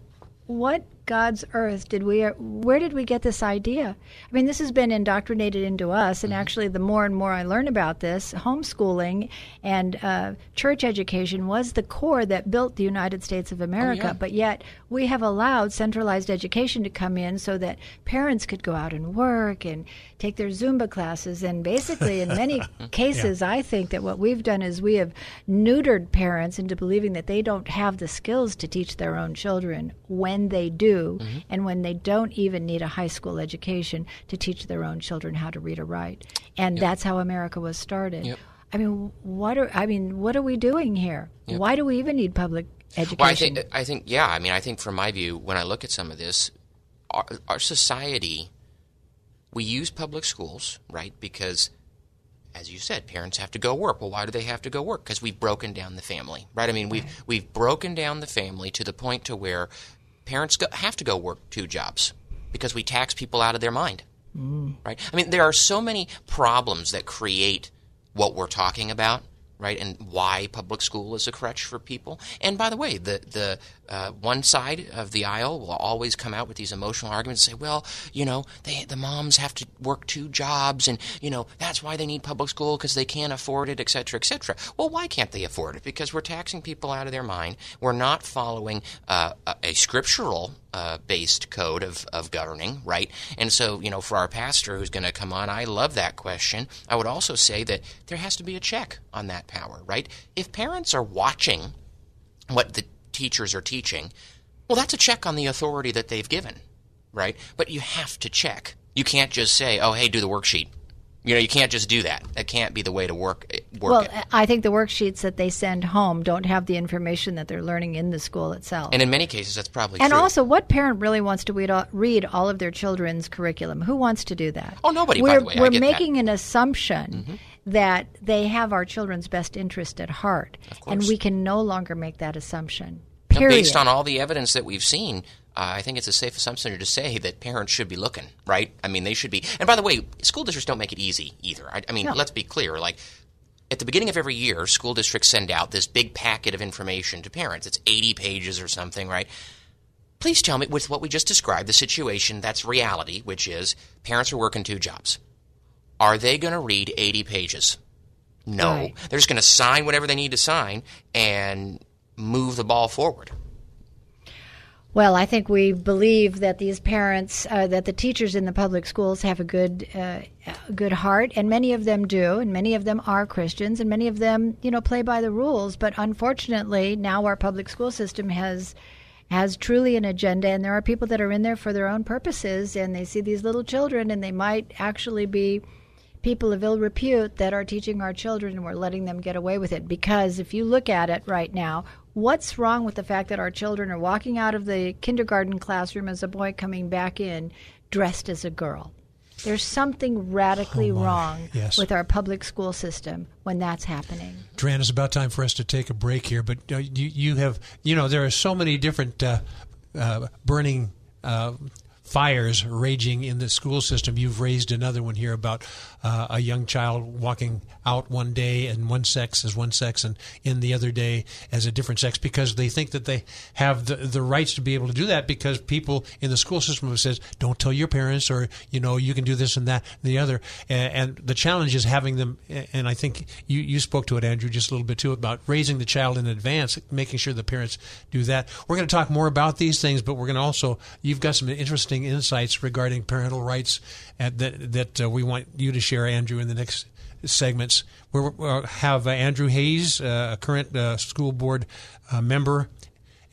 what God's earth did we where did we get this idea? I mean, this has been indoctrinated into us, and mm-hmm. actually, the more and more I learn about this, homeschooling and uh, church education was the core that built the United States of America. Oh, yeah. But yet, we have allowed centralized education to come in so that parents could go out and work and take their Zumba classes. And basically, in many cases, yeah. I think that what we've done is we have neutered parents into believing that they don't have the skills to teach their own children when they do, mm-hmm. and when they don't even need a high school education to teach their own children how to read or write. And yep. that's how America was started. Yep. I mean, what are I mean, what are we doing here? Yep. Why do we even need public education? Well, I think I think yeah. I mean, I think from my view, when I look at some of this, our, our society we use public schools, right? Because, as you said, parents have to go work. Well, why do they have to go work? Because we've broken down the family, right? I mean, we've we've broken down the family to the point to where parents go, have to go work two jobs because we tax people out of their mind, mm. right? I mean, there are so many problems that create what we're talking about right? And why public school is a crutch for people. And by the way, the the uh, one side of the aisle will always come out with these emotional arguments and say, well, you know, they, the moms have to work two jobs, and you know that's why they need public school because they can't afford it, et cetera, et cetera. Well, why can't they afford it? Because we're taxing people out of their mind. We're not following uh, a, a scriptural uh, based code of, of governing, right? And so, you know, for our pastor who's going to come on, I love that question. I would also say that there has to be a check on that power, right? If parents are watching what the teachers are teaching, well, that's a check on the authority that they've given, right? But you have to check. You can't just say, oh, hey, do the worksheet. You know, you can't just do that. That can't be the way to work. Eh, work well, it. I think the worksheets that they send home don't have the information that they're learning in the school itself. And in many cases, that's probably and true. also, what parent really wants to read all, read all of their children's curriculum? Who wants to do that? Oh, nobody. We're, way, we're making that. an assumption. Mm-hmm. That they have our children's best interest at heart, and we can no longer make that assumption. Period. based on all the evidence that we've seen, uh, I think it's a safe assumption to say that parents should be looking, right? I mean, they should be. And by the way, school districts don't make it easy either. I, I mean, no. let's be clear. Like, at the beginning of every year, school districts send out this big packet of information to parents. It's 80 pages or something, right? Please tell me, with what we just described, the situation that's reality, which is parents are working two jobs. Are they going to read 80 pages? No. Right. They're just going to sign whatever they need to sign and move the ball forward. Well, I think we believe that these parents, uh, that the teachers in the public schools have a good, uh, good heart, and many of them do, and many of them are Christians, and many of them, you know, play by the rules. But unfortunately, now our public school system has has truly an agenda, and there are people that are in there for their own purposes, and they see these little children, and they might actually be people of ill repute that are teaching our children, and we're letting them get away with it. Because if you look at it right now, What's wrong with the fact that our children are walking out of the kindergarten classroom as a boy coming back in dressed as a girl? There's something radically oh wrong yes. with our public school system when that's happening. Dran, it's about time for us to take a break here, but uh, you, you have, you know, there are so many different uh, uh, burning uh, fires raging in the school system. You've raised another one here about uh, a young child walking out one day and one sex as one sex and in the other day as a different sex because they think that they have the, the rights to be able to do that because people in the school system says don't tell your parents or you know you can do this and that and the other. And, and the challenge is having them and I think you, you spoke to it Andrew just a little bit too about raising the child in advance making sure the parents do that. We're going to talk more about these things but we're going to also you've got some interesting insights regarding parental rights that that uh, we want you to share Andrew in the next segments. We'll have uh, Andrew Hayes, uh, a current uh, school board uh, member,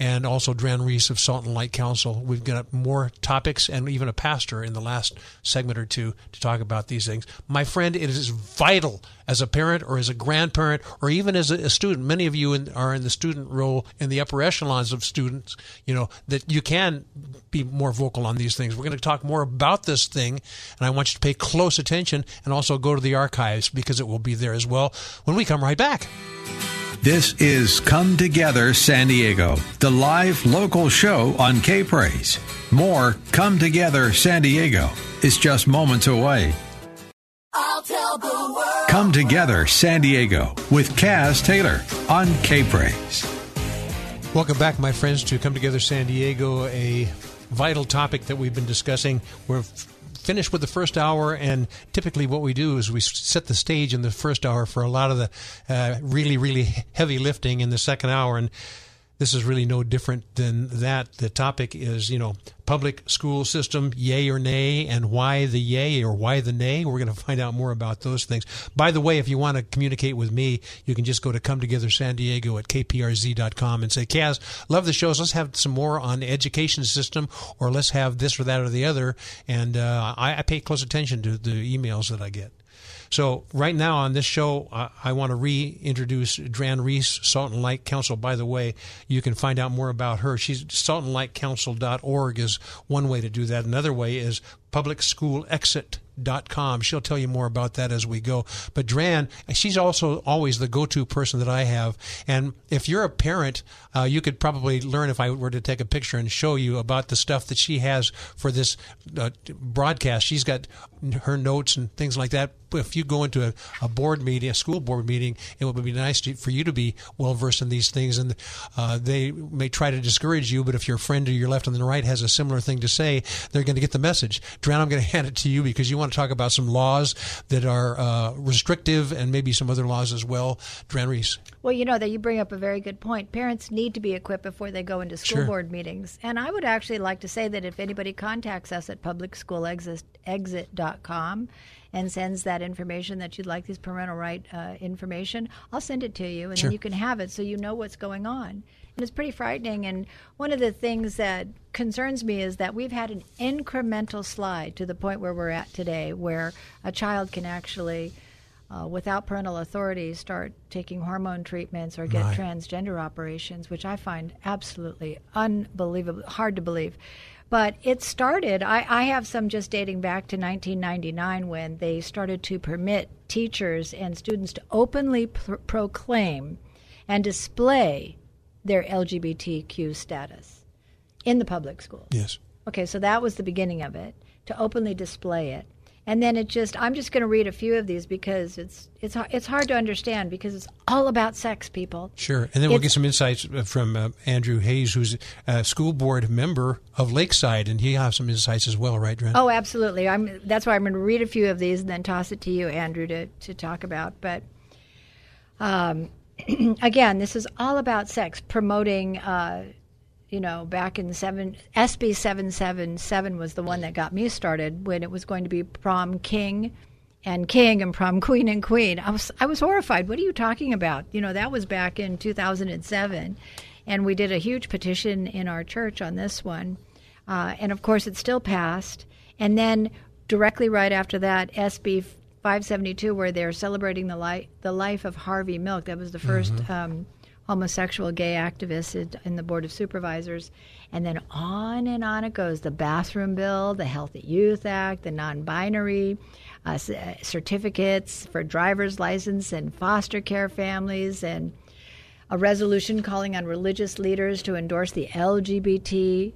and also Dran Reese of Salt and Light Council. We've got more topics and even a pastor in the last segment or two to talk about these things. My friend, it is vital as a parent or as a grandparent or even as a, student. Many of you in, are in the student role in the upper echelons of students, you know, that you can be more vocal on these things. We're going to talk more about this thing, and I want you to pay close attention and also go to the archives because it will be there as well when we come right back. This is Come Together San Diego, the live local show on K Praise. More Come Together San Diego is just moments away. Come Together San Diego with Caz Taylor on K Praise. Welcome back, my friends, to Come Together San Diego, a vital topic that we've been discussing. We're finished with the first hour, and typically what we do is we set the stage in the first hour for a lot of the uh, really, really heavy lifting in the second hour. And this is really no different than that. The topic is, you know, public school system, yay or nay, and why the yay or why the nay. We're going to find out more about those things. By the way, if you want to communicate with me, you can just go to Come Together San Diego at kprz.com and say, Caz, love the shows. Let's have some more on the education system, or let's have this or that or the other. And uh, I, I pay close attention to the emails that I get. So right now on this show, I, I want to reintroduce Dran Reese, Salt and Light Council. By the way, you can find out more about her. She's saltandlightcouncil.org is one way to do that. Another way is public school exit dot com. She'll tell you more about that as we go. But Dran, she's also always the go-to person that I have. And if you're a parent, uh, you could probably learn if I were to take a picture and show you about the stuff that she has for this uh, broadcast. She's got her notes and things like that. If you go into a, a board meeting, a school board meeting, it would be nice to, for you to be well versed in these things. And uh, they may try to discourage you, but if your friend to your left and the right has a similar thing to say, they're going to get the message. Dran, I'm going to hand it to you because you want to talk about some laws that are uh, restrictive and maybe some other laws as well. Dran Reese. Well, you know that you bring up a very good point. Parents need to be equipped before they go into school Sure. board meetings. And I would actually like to say that if anybody contacts us at publicschoolexit.com and sends that information that you'd like this parental right uh, information, I'll send it to you and Sure. then you can have it so you know what's going on. And it's pretty frightening. And one of the things that concerns me is that we've had an incremental slide to the point where we're at today, where a child can actually uh, without parental authority, start taking hormone treatments or get Right. transgender operations, which I find absolutely unbelievable, hard to believe. But it started, I, I have some just dating back to 1999 when they started to permit teachers and students to openly pr- proclaim and display their LGBTQ status in the public schools. Yes. Okay, so that was the beginning of it to openly display it. And then it just I'm just going to read a few of these because it's it's it's hard to understand because it's all about sex people. Sure, and then we'll get some insights from uh, Andrew Hayes, who's a school board member of Lakeside, and he has some insights as well, right, Dran? Oh, absolutely. I'm that's why I'm going to read a few of these and then toss it to you Andrew to to talk about. But um, again, this is all about sex promoting uh, you know, back in seven SB seven seven seven was the one that got me started when it was going to be prom king and king and prom queen and queen. I was I was horrified. What are you talking about? You know, that was back in two thousand and seven, and we did a huge petition in our church on this one, uh, and of course it still passed. And then directly right after that, SB 572, where they're celebrating the life the life of Harvey Milk. That was the 1st um, homosexual gay activist in- the board of supervisors, and then on and on it goes. The bathroom bill, the Healthy Youth Act, the non-binary uh, c- uh, certificates for driver's license and foster care families, and a resolution calling on religious leaders to endorse the LGBTQ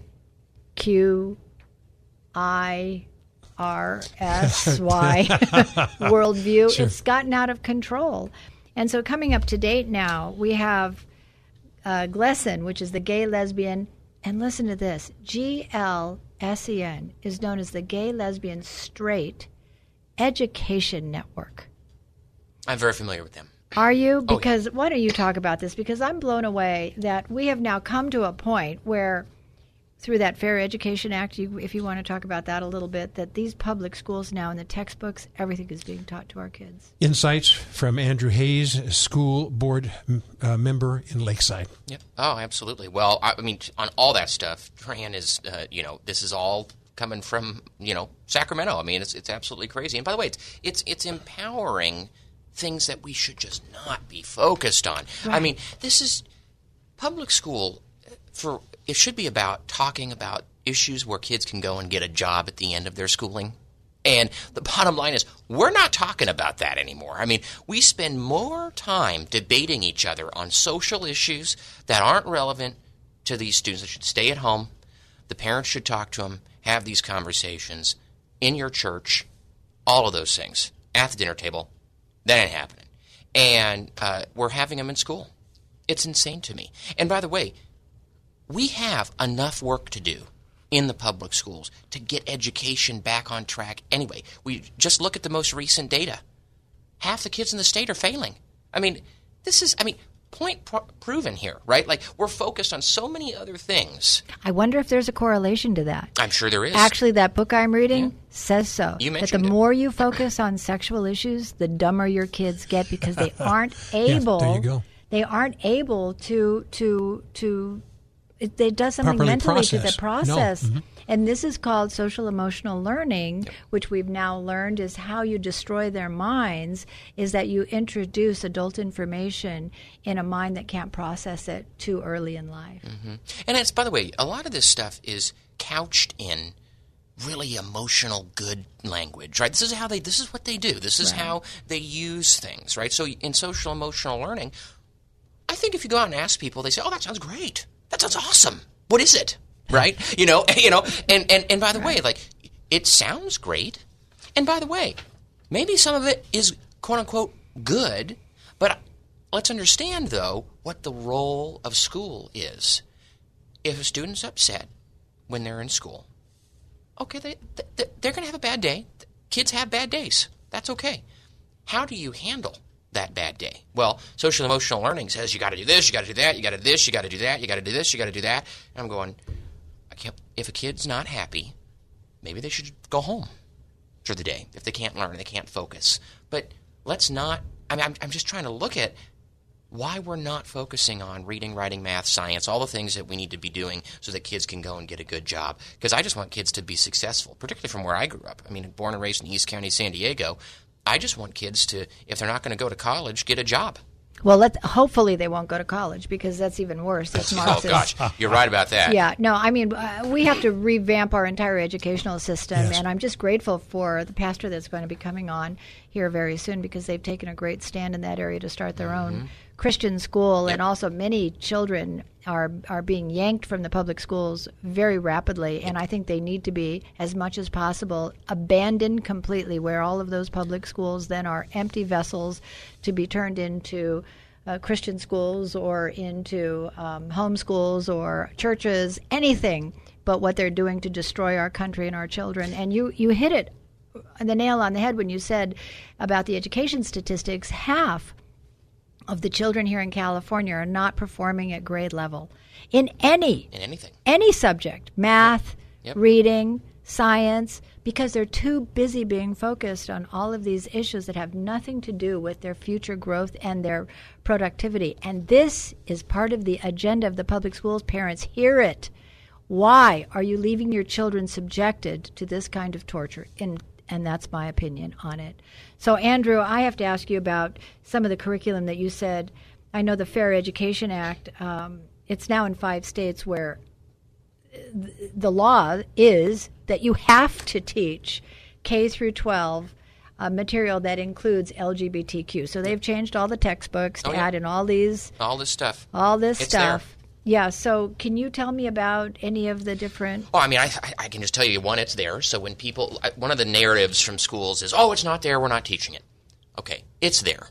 I R S Y worldview. It's gotten out of control. And so, coming up to date now, we have uh, GLSEN, which is the gay, lesbian, and listen to this G L S E N is known as the Gay, Lesbian, Straight Education Network. I'm very familiar with them. Are you? Oh, yeah. Because why don't you talk about this? Because I'm blown away that we have now come to a point where through that Fair Education Act, you, if you want to talk about that a little bit, that these public schools now in the textbooks, everything is being taught to our kids. Insights from Andrew Hayes, school board uh, member in Lakeside. Yep. Oh, absolutely. Well, I, I mean, on all that stuff, Dran is, uh, you know, this is all coming from, you know, Sacramento. I mean, it's it's absolutely crazy. And by the way, it's it's, it's empowering things that we should just not be focused on. Right. I mean, this is public school for it should be about talking about issues where kids can go and get a job at the end of their schooling. And the bottom line is, we're not talking about that anymore. I mean, we spend more time debating each other on social issues that aren't relevant to these students. They should stay at home. The parents should talk to them, have these conversations in your church, all of those things at the dinner table. That ain't happening. And uh, we're having them in school. It's insane to me. And by the way, we have enough work to do in the public schools to get education back on track anyway. We just look at the most recent data. Half the kids in the state are failing. I mean, this is, I mean, point proven here, right? Like we're focused on so many other things. I wonder if there's a correlation to that. I'm sure there is. Actually, that book I'm reading yeah. says so. You mentioned that the it. more you focus on sexual issues, the dumber your kids get because they aren't able. yeah, there you go. They aren't able to to to it, it does something mentally process. to the process. No. Mm-hmm. And this is called social emotional learning, yep. which we've now learned is how you destroy their minds is that you introduce adult information in a mind that can't process it too early in life. Mm-hmm. And it's, by the way, a lot of this stuff is couched in really emotional good language right this is how they this is what they do this is right. how they use things right so in social emotional learning i think if you go out and ask people they say oh that sounds great that sounds awesome. What is it? Right? You know, you know, and, and, and by the way, like it sounds great. And by the way, maybe some of it is quote unquote good, but let's understand though what the role of school is. If a student's upset when they're in school, okay, they, they they're going to have a bad day. Kids have bad days. That's okay. How do you handle that bad day? Well, social emotional learning says you got to do this, you got to do that, you got to do this, you got to do that, you got to do this, you got to do that. And I'm going, I can't. If a kid's not happy, maybe they should go home for the day if they can't learn, they can't focus. But let's not. I mean, I'm, I'm just trying to look at why we're not focusing on reading, writing, math, science, all the things that we need to be doing so that kids can go and get a good job. Because I just want kids to be successful, particularly from where I grew up. I mean, born and raised in East County, San Diego. I just want kids to, if they're not going to go to college, get a job. Well, let hopefully they won't go to college because that's even worse. That's. Oh gosh, you're right about that. Yeah, no, I mean uh, we have to revamp our entire educational system, yes. and I'm just grateful for the pastor that's going to be coming on here very soon because they've taken a great stand in that area to start their mm-hmm. own Christian school, yep. and also many children are are being yanked from the public schools very rapidly, and I think they need to be as much as possible abandoned completely, where all of those public schools then are empty vessels to be turned into. Uh, Christian schools or into um, home schools or churches, anything but what they're doing to destroy our country and our children. And you, you hit it the nail on the head when you said about the education statistics. Half of the children here in California are not performing at grade level in any in anything any subject math yep. Yep. reading science because they're too busy being focused on all of these issues that have nothing to do with their future growth and their productivity and this is part of the agenda of the public schools parents hear it why are you leaving your children subjected to this kind of torture in and that's my opinion on it. So, Andrew, I have to ask you about some of the curriculum that you said. I know the Fair Education Act, um, it's now in five states where the law is that you have to teach K through 12 uh, material that includes LGBTQ. So they've changed all the textbooks to oh, yeah. add in all these all this stuff. All this it's stuff. Yeah. So, can you tell me about any of the different? Oh, I mean, I, I can just tell you one. It's there. So when people, one of the narratives from schools is, "Oh, it's not there. We're not teaching it." Okay, it's there.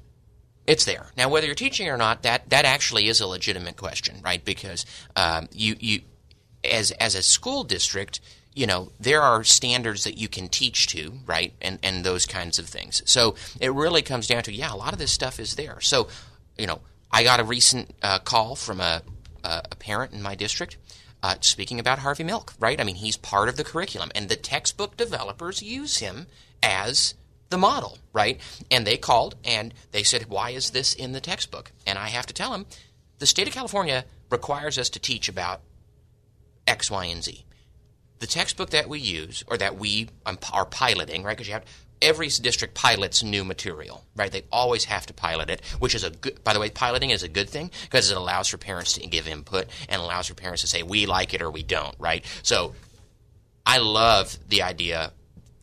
It's there. Now, whether you're teaching or not, that that actually is a legitimate question, right? Because um, you you as as a school district, you know there are standards that you can teach to right and and those kinds of things so it really comes down to yeah a lot of this stuff is there so you know i got a recent uh, call from a, uh, a parent in my district uh, speaking about Harvey Milk, right? I mean, he's part of the curriculum, and the textbook developers use him as the model, right? And they called and they said, Why is this in the textbook? And I have to tell them, the state of California requires us to teach about X, Y, and Z. The textbook that we use, or that we um, are piloting, right? Because you have every district pilots new material, right? They always have to pilot it, which is a good. By the way, piloting is a good thing because it allows for parents to give input and allows for parents to say we like it or we don't, right? So, I love the idea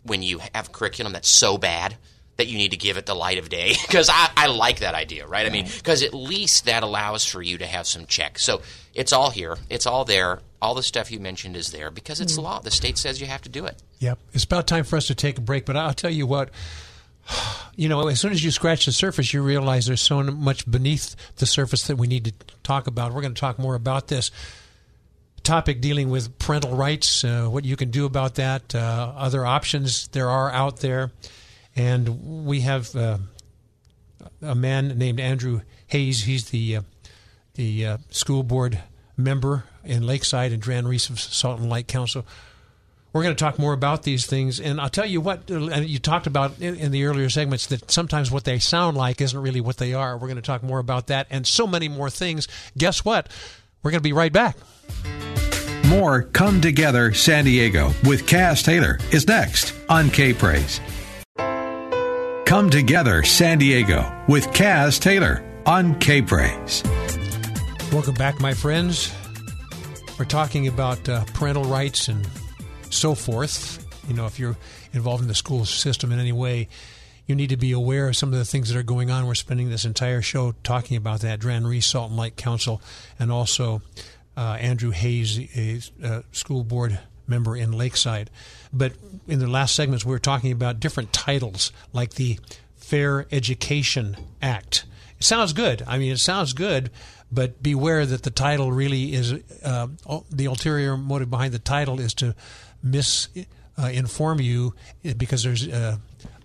when you have curriculum that's so bad that you need to give it the light of day because I, I, like that idea, right? I mean, because at least that allows for you to have some checks. So it's all here, it's all there. All the stuff you mentioned is there because it's mm. law. The state says you have to do it. Yep. It's about time for us to take a break, but I'll tell you what. You know, as soon as you scratch the surface, you realize there's so much beneath the surface that we need to talk about. We're going to talk more about this topic dealing with parental rights, uh, what you can do about that, uh, other options there are out there. And we have uh, a man named Andrew Hayes. He's the, uh, the uh, school board member in Lakeside and Dran Reese of Salt and Light Council. We're going to talk more about these things. And I'll tell you what, and you talked about in, in the earlier segments that sometimes what they sound like isn't really what they are. We're going to talk more about that and so many more things. Guess what? We're going to be right back. More Come Together San Diego with Caz Taylor is next on K Praise. Come Together San Diego with Caz Taylor on K Praise. Welcome back, my friends. We're talking about uh, parental rights and so forth. You know, if you're involved in the school system in any way, you need to be aware of some of the things that are going on. We're spending this entire show talking about that. Dran Reese Salt and Light Council, and also uh, Andrew Hayes, a, a, school board member in Lakeside. But in the last segments, we were talking about different titles like the Fair Education Act. It sounds good. I mean, it sounds good, but beware that the title really is uh, the ulterior motive behind the title is to misinform uh, you because there's uh,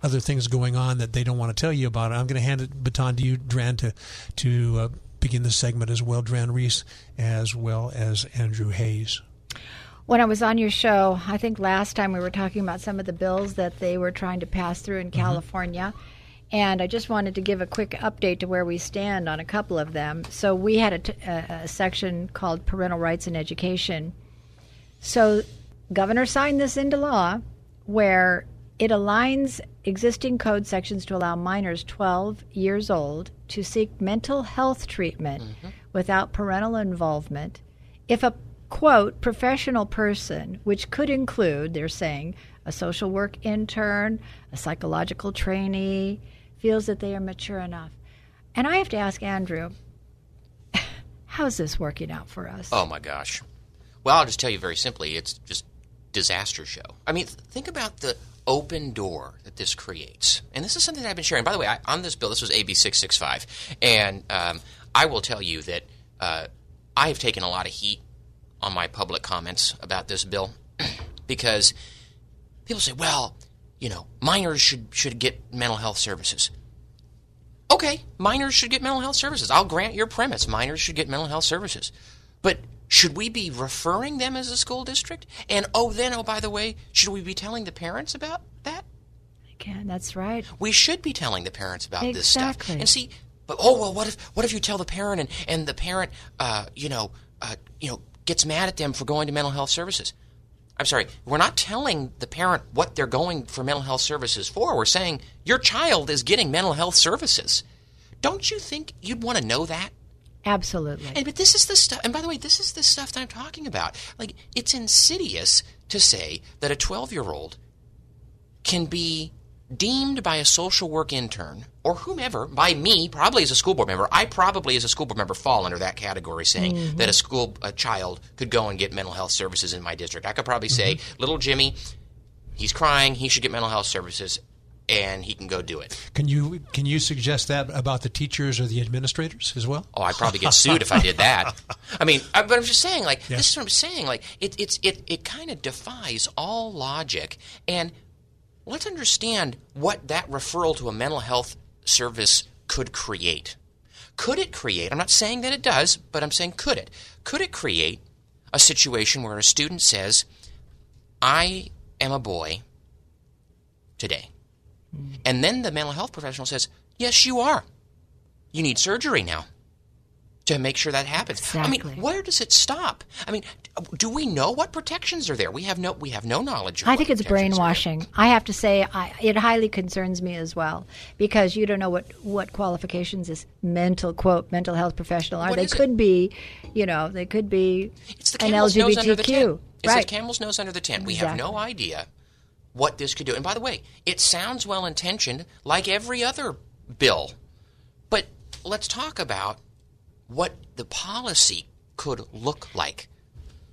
other things going on that they don't want to tell you about. I'm going to hand it baton to you, Dran, to to uh, begin the segment as well, Dran Reese, as well as Andrew Hayes. When I was on your show, I think last time we were talking about some of the bills that they were trying to pass through in mm-hmm. California. And I just wanted to give a quick update to where we stand on a couple of them. So we had a, t- a, a section called Parental Rights in Education. So governor signed this into law where it aligns existing code sections to allow minors 12 years old to seek mental health treatment mm-hmm. without parental involvement if a quote professional person, which could include, they're saying, a social work intern, a psychological trainee, feels that they are mature enough. And I have to ask Andrew, how's this working out for us? Oh my gosh. Well, I'll just tell you very simply, it's just disaster show. I mean, think about the open door that this creates. And this is something that I've been sharing. By the way, I, on this bill, this was AB 665. And um, I will tell you that uh, I have taken a lot of heat on my public comments about this bill because people say, well, you know, minors should, should get mental health services. Okay, minors should get mental health services. I'll grant your premise. Minors should get mental health services. But should we be referring them as a school district? And oh, then, oh, by the way, should we be telling the parents about that? Again, that's right. We should be telling the parents about exactly. this stuff. And see, but oh well, what if what if you tell the parent and and the parent, uh, you know, uh, you know, gets mad at them for going to mental health services? I'm sorry, we're not telling the parent what they're going for mental health services for. We're saying your child is getting mental health services. Don't you think you'd want to know that? Absolutely. And but this is the stuff. And by the way, this is the stuff that I'm talking about. Like it's insidious to say that a 12 year old can be deemed by a social work intern or whomever, by me, probably as a school board member, I probably as a school board member fall under that category, saying mm-hmm. that a school a child could go and get mental health services in my district. I could probably mm-hmm. say, little Jimmy, he's crying, he should get mental health services and he can go do it. Can you can you suggest that about the teachers or the administrators as well? Oh, I'd probably get sued if I did that. I mean, I, but I'm just saying, like yeah. this is what I'm saying. Like it, it's it it kind of defies all logic, and let's understand what that referral to a mental health service could create. Could it create? I'm not saying that it does, but I'm saying could it? Could it create a situation where a student says, I am a boy today. Hmm. And then the mental health professional says, Yes, you are. You need surgery now to make sure that happens. Exactly. I mean, where does it stop? I mean, do we know what protections are there? We have no we have no knowledge. Of I think it's brainwashing. I have to say, I, it highly concerns me as well because you don't know what what qualifications this mental quote mental health professional are. What they is it? could be, you know, they could be It's the an camel's nose under the tent. LGBTQ. It's right. the camel's nose under the tent. We have no idea what this could do. And by the way, it sounds well intentioned, like every other bill. But let's talk about what the policy could look like.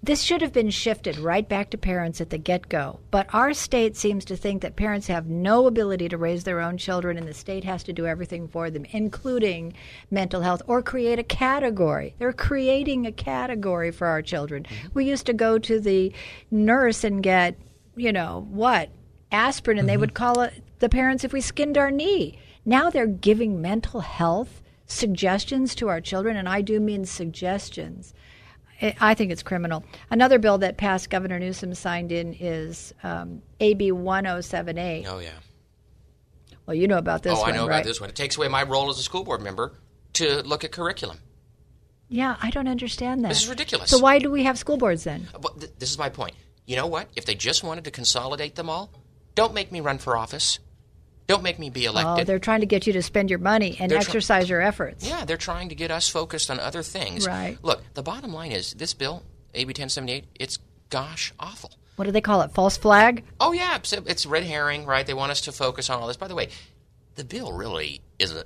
This should have been shifted right back to parents at the get go. But our state seems to think that parents have no ability to raise their own children and the state has to do everything for them, including mental health, or create a category. They're creating a category for our children. Mm-hmm. We used to go to the nurse and get, you know, what? Aspirin, and they mm-hmm. would call it the parents if we skinned our knee. Now they're giving mental health suggestions to our children, and I do mean suggestions. I think it's criminal. Another bill that passed Governor Newsom signed in is um, AB 1078. Oh yeah. Well, you know about this oh, one, I know right? about this one. It takes away my role as a school board member to look at curriculum. Yeah, I don't understand that. This is ridiculous. So why do we have school boards then? But th- this is my point. You know what? If they just wanted to consolidate them all, don't make me run for office. Don't make me be oh, elected. Oh, they're trying to get you to spend your money and They're tr- exercise your efforts. Yeah, they're trying to get us focused on other things. Right. Look, the bottom line is this bill, AB 1078, it's gosh awful. What do they call it? False flag? Oh yeah, it's, it's red herring, right? They want us to focus on all this. By the way, the bill really is a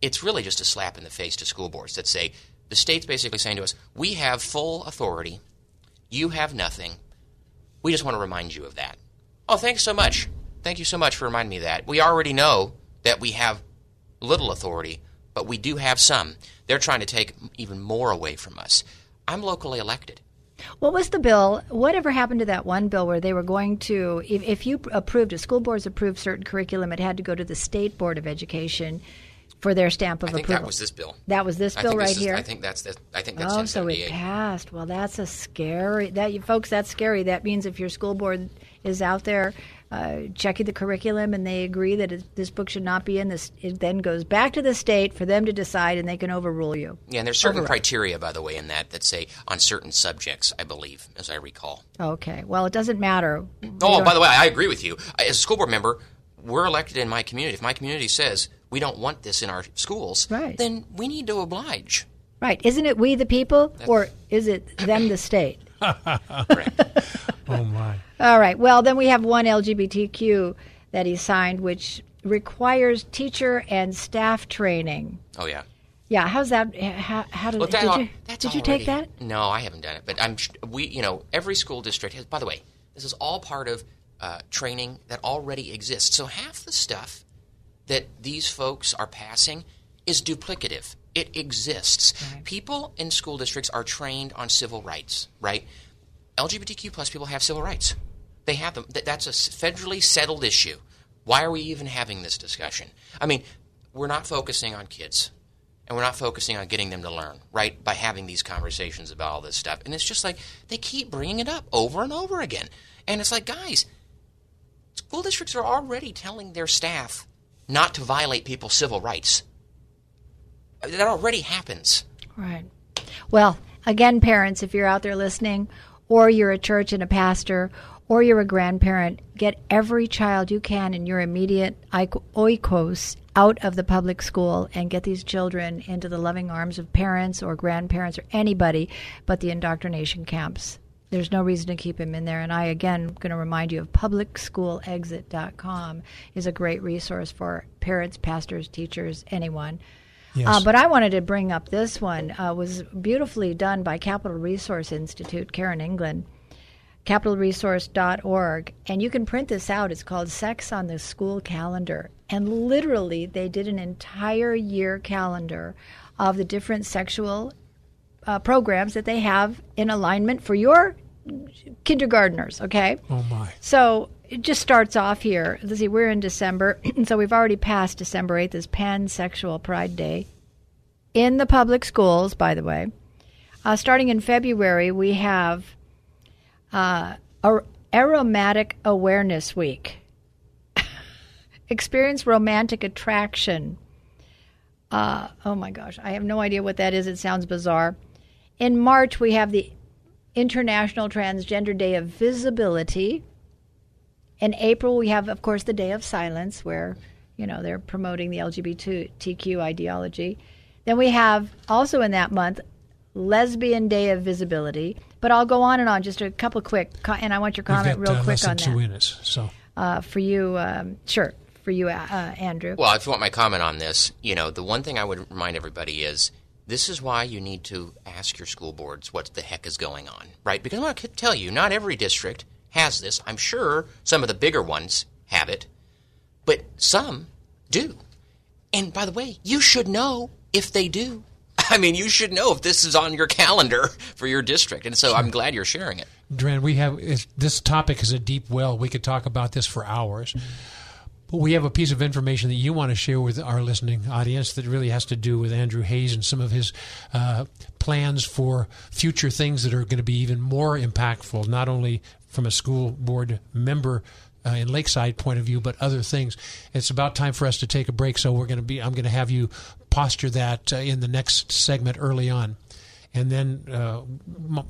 it's really just a slap in the face to school boards that say the state's basically saying to us, "We have full authority. You have nothing. We just want to remind you of that." Oh, thanks so much. Thank you so much for reminding me of that. We already know that we have little authority, but we do have some. They're trying to take even more away from us. I'm locally elected. What was the bill? Whatever happened to that one bill where they were going to, if, if you approved, if school boards approved certain curriculum, it had to go to the State Board of Education for their stamp of I think approval. that was this bill. That was this I bill right this is- here? I think that's the, I think that's Oh, so it passed. Well, that's a scary. That you folks, that's scary. That means if your school board is out there uh, checking the curriculum and they agree that it, this book should not be in this, it then goes back to the state for them to decide, and they can overrule you. Yeah, and there's certain Override. criteria, by the way, in that that say on certain subjects, I believe, as I recall. Okay. Well, it doesn't matter. Oh, by the way, I agree with you. As a school board member, we're elected in my community. If my community says we don't want this in our schools, Right. then we need to oblige. Right? Isn't it we the people, or is it them the state? Oh my. All right. Well, then we have one LGBTQ that he signed, which requires teacher and staff training. Oh yeah. Yeah, how's that? How, how did, Look, that did al- you that's did you take that? No, I haven't done it. But I'm we you know every school district has. By the way, this is all part of uh, training that already exists. So half the stuff that these folks are passing is duplicative. It exists. People in school districts are trained on civil rights, right? LGBTQ plus people have civil rights. They have them. That's a federally settled issue. Why are we even having this discussion? I mean, we're not focusing on kids, and we're not focusing on getting them to learn, right? By having these conversations about all this stuff, and it's just like they keep bringing it up over and over again, and it's like, guys, school districts are already telling their staff not to violate people's civil rights. That already happens. Right. Well, again, parents, if you're out there listening, or you're a church and a pastor, or you're a grandparent, get every child you can in your immediate oikos out of the public school and get these children into the loving arms of parents or grandparents or anybody but the indoctrination camps. There's no reason to keep him in there. And I, again, going to remind you of publicschoolexit.com is a great resource for parents, pastors, teachers, anyone. Yes. Uh, but I wanted to bring up this one. Uh, was beautifully done by Capital Resource Institute, Karen England, capitalresource.org. And you can print this out. It's called Sex on the School Calendar. And literally, they did an entire year calendar of the different sexual uh, programs that they have in alignment for your kindergartners, okay? Oh my. So it just starts off here. Let's see, we're in December, so we've already passed December 8th as Pansexual Pride Day in the public schools, by the way. Uh, starting in February, we have uh, Aromatic Awareness Week. Experience romantic attraction. Uh, oh my gosh, I have no idea what that is. It sounds bizarre. In March, we have the International Transgender Day of Visibility. In April, we have, of course, the Day of Silence, where you know they're promoting the LGBTQ ideology. Then we have also in that month Lesbian Day of Visibility. But I'll go on and on. Just a couple quick, and I want your comment got, real uh, quick on two that. minutes, so Uh, for you, um, sure. For you, uh, Andrew. Well, if you want my comment on this, you know, the one thing I would remind everybody is this is why you need to ask your school boards what the heck is going on, right? Because I want to tell you, not every district has this. I'm sure some of the bigger ones have it, but some do. And by the way, you should know if they do. I mean, you should know if this is on your calendar for your district. And so I'm glad you're sharing it. Dran, we have this topic is a deep well. We could talk about this for hours. But we have a piece of information that you want to share with our listening audience that really has to do with Andrew Hayes and some of his uh, plans for future things that are going to be even more impactful, not only from a school board member uh, in Lakeside point of view, but other things. It's about time for us to take a break, so we're going to be. I'm going to have you posture that uh, in the next segment early on. And then uh,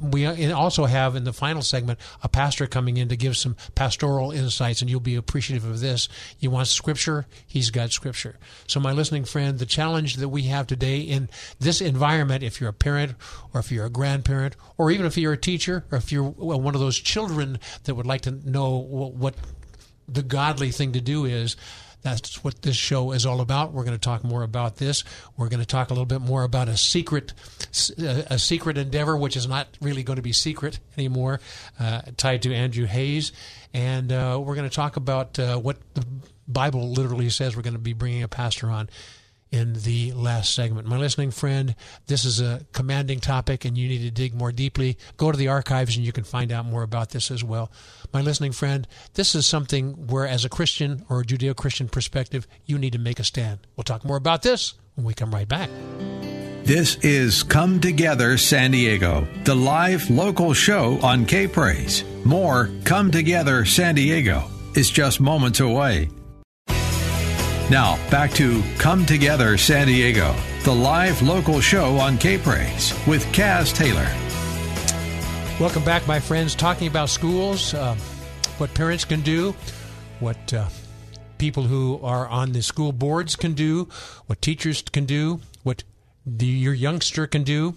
we also have in the final segment a pastor coming in to give some pastoral insights, and you'll be appreciative of this. You want scripture? He's got scripture. So, my listening friend, the challenge that we have today in this environment, if you're a parent or if you're a grandparent, or even if you're a teacher, or if you're one of those children that would like to know what, what the godly thing to do is, that's what this show is all about. We're going to talk more about this. We're going to talk a little bit more about a secret, a secret endeavor, which is not really going to be secret anymore, uh, tied to Andrew Hayes, and uh, we're going to talk about uh, what the Bible literally says. We're going to be bringing a pastor on in the last segment. My listening friend, this is a commanding topic and you need to dig more deeply. Go to the archives and you can find out more about this as well. My listening friend, this is something where, as a Christian or a Judeo Christian perspective, you need to make a stand. We'll talk more about this when we come right back. This is Come Together San Diego, the live local show on K Praise. More Come Together San Diego is just moments away. Now, back to Come Together San Diego, the live local show on K Praise with Caz Taylor. Welcome back, my friends. Talking about schools, uh, what parents can do, what uh, people who are on the school boards can do, what teachers can do, what the, your youngster can do.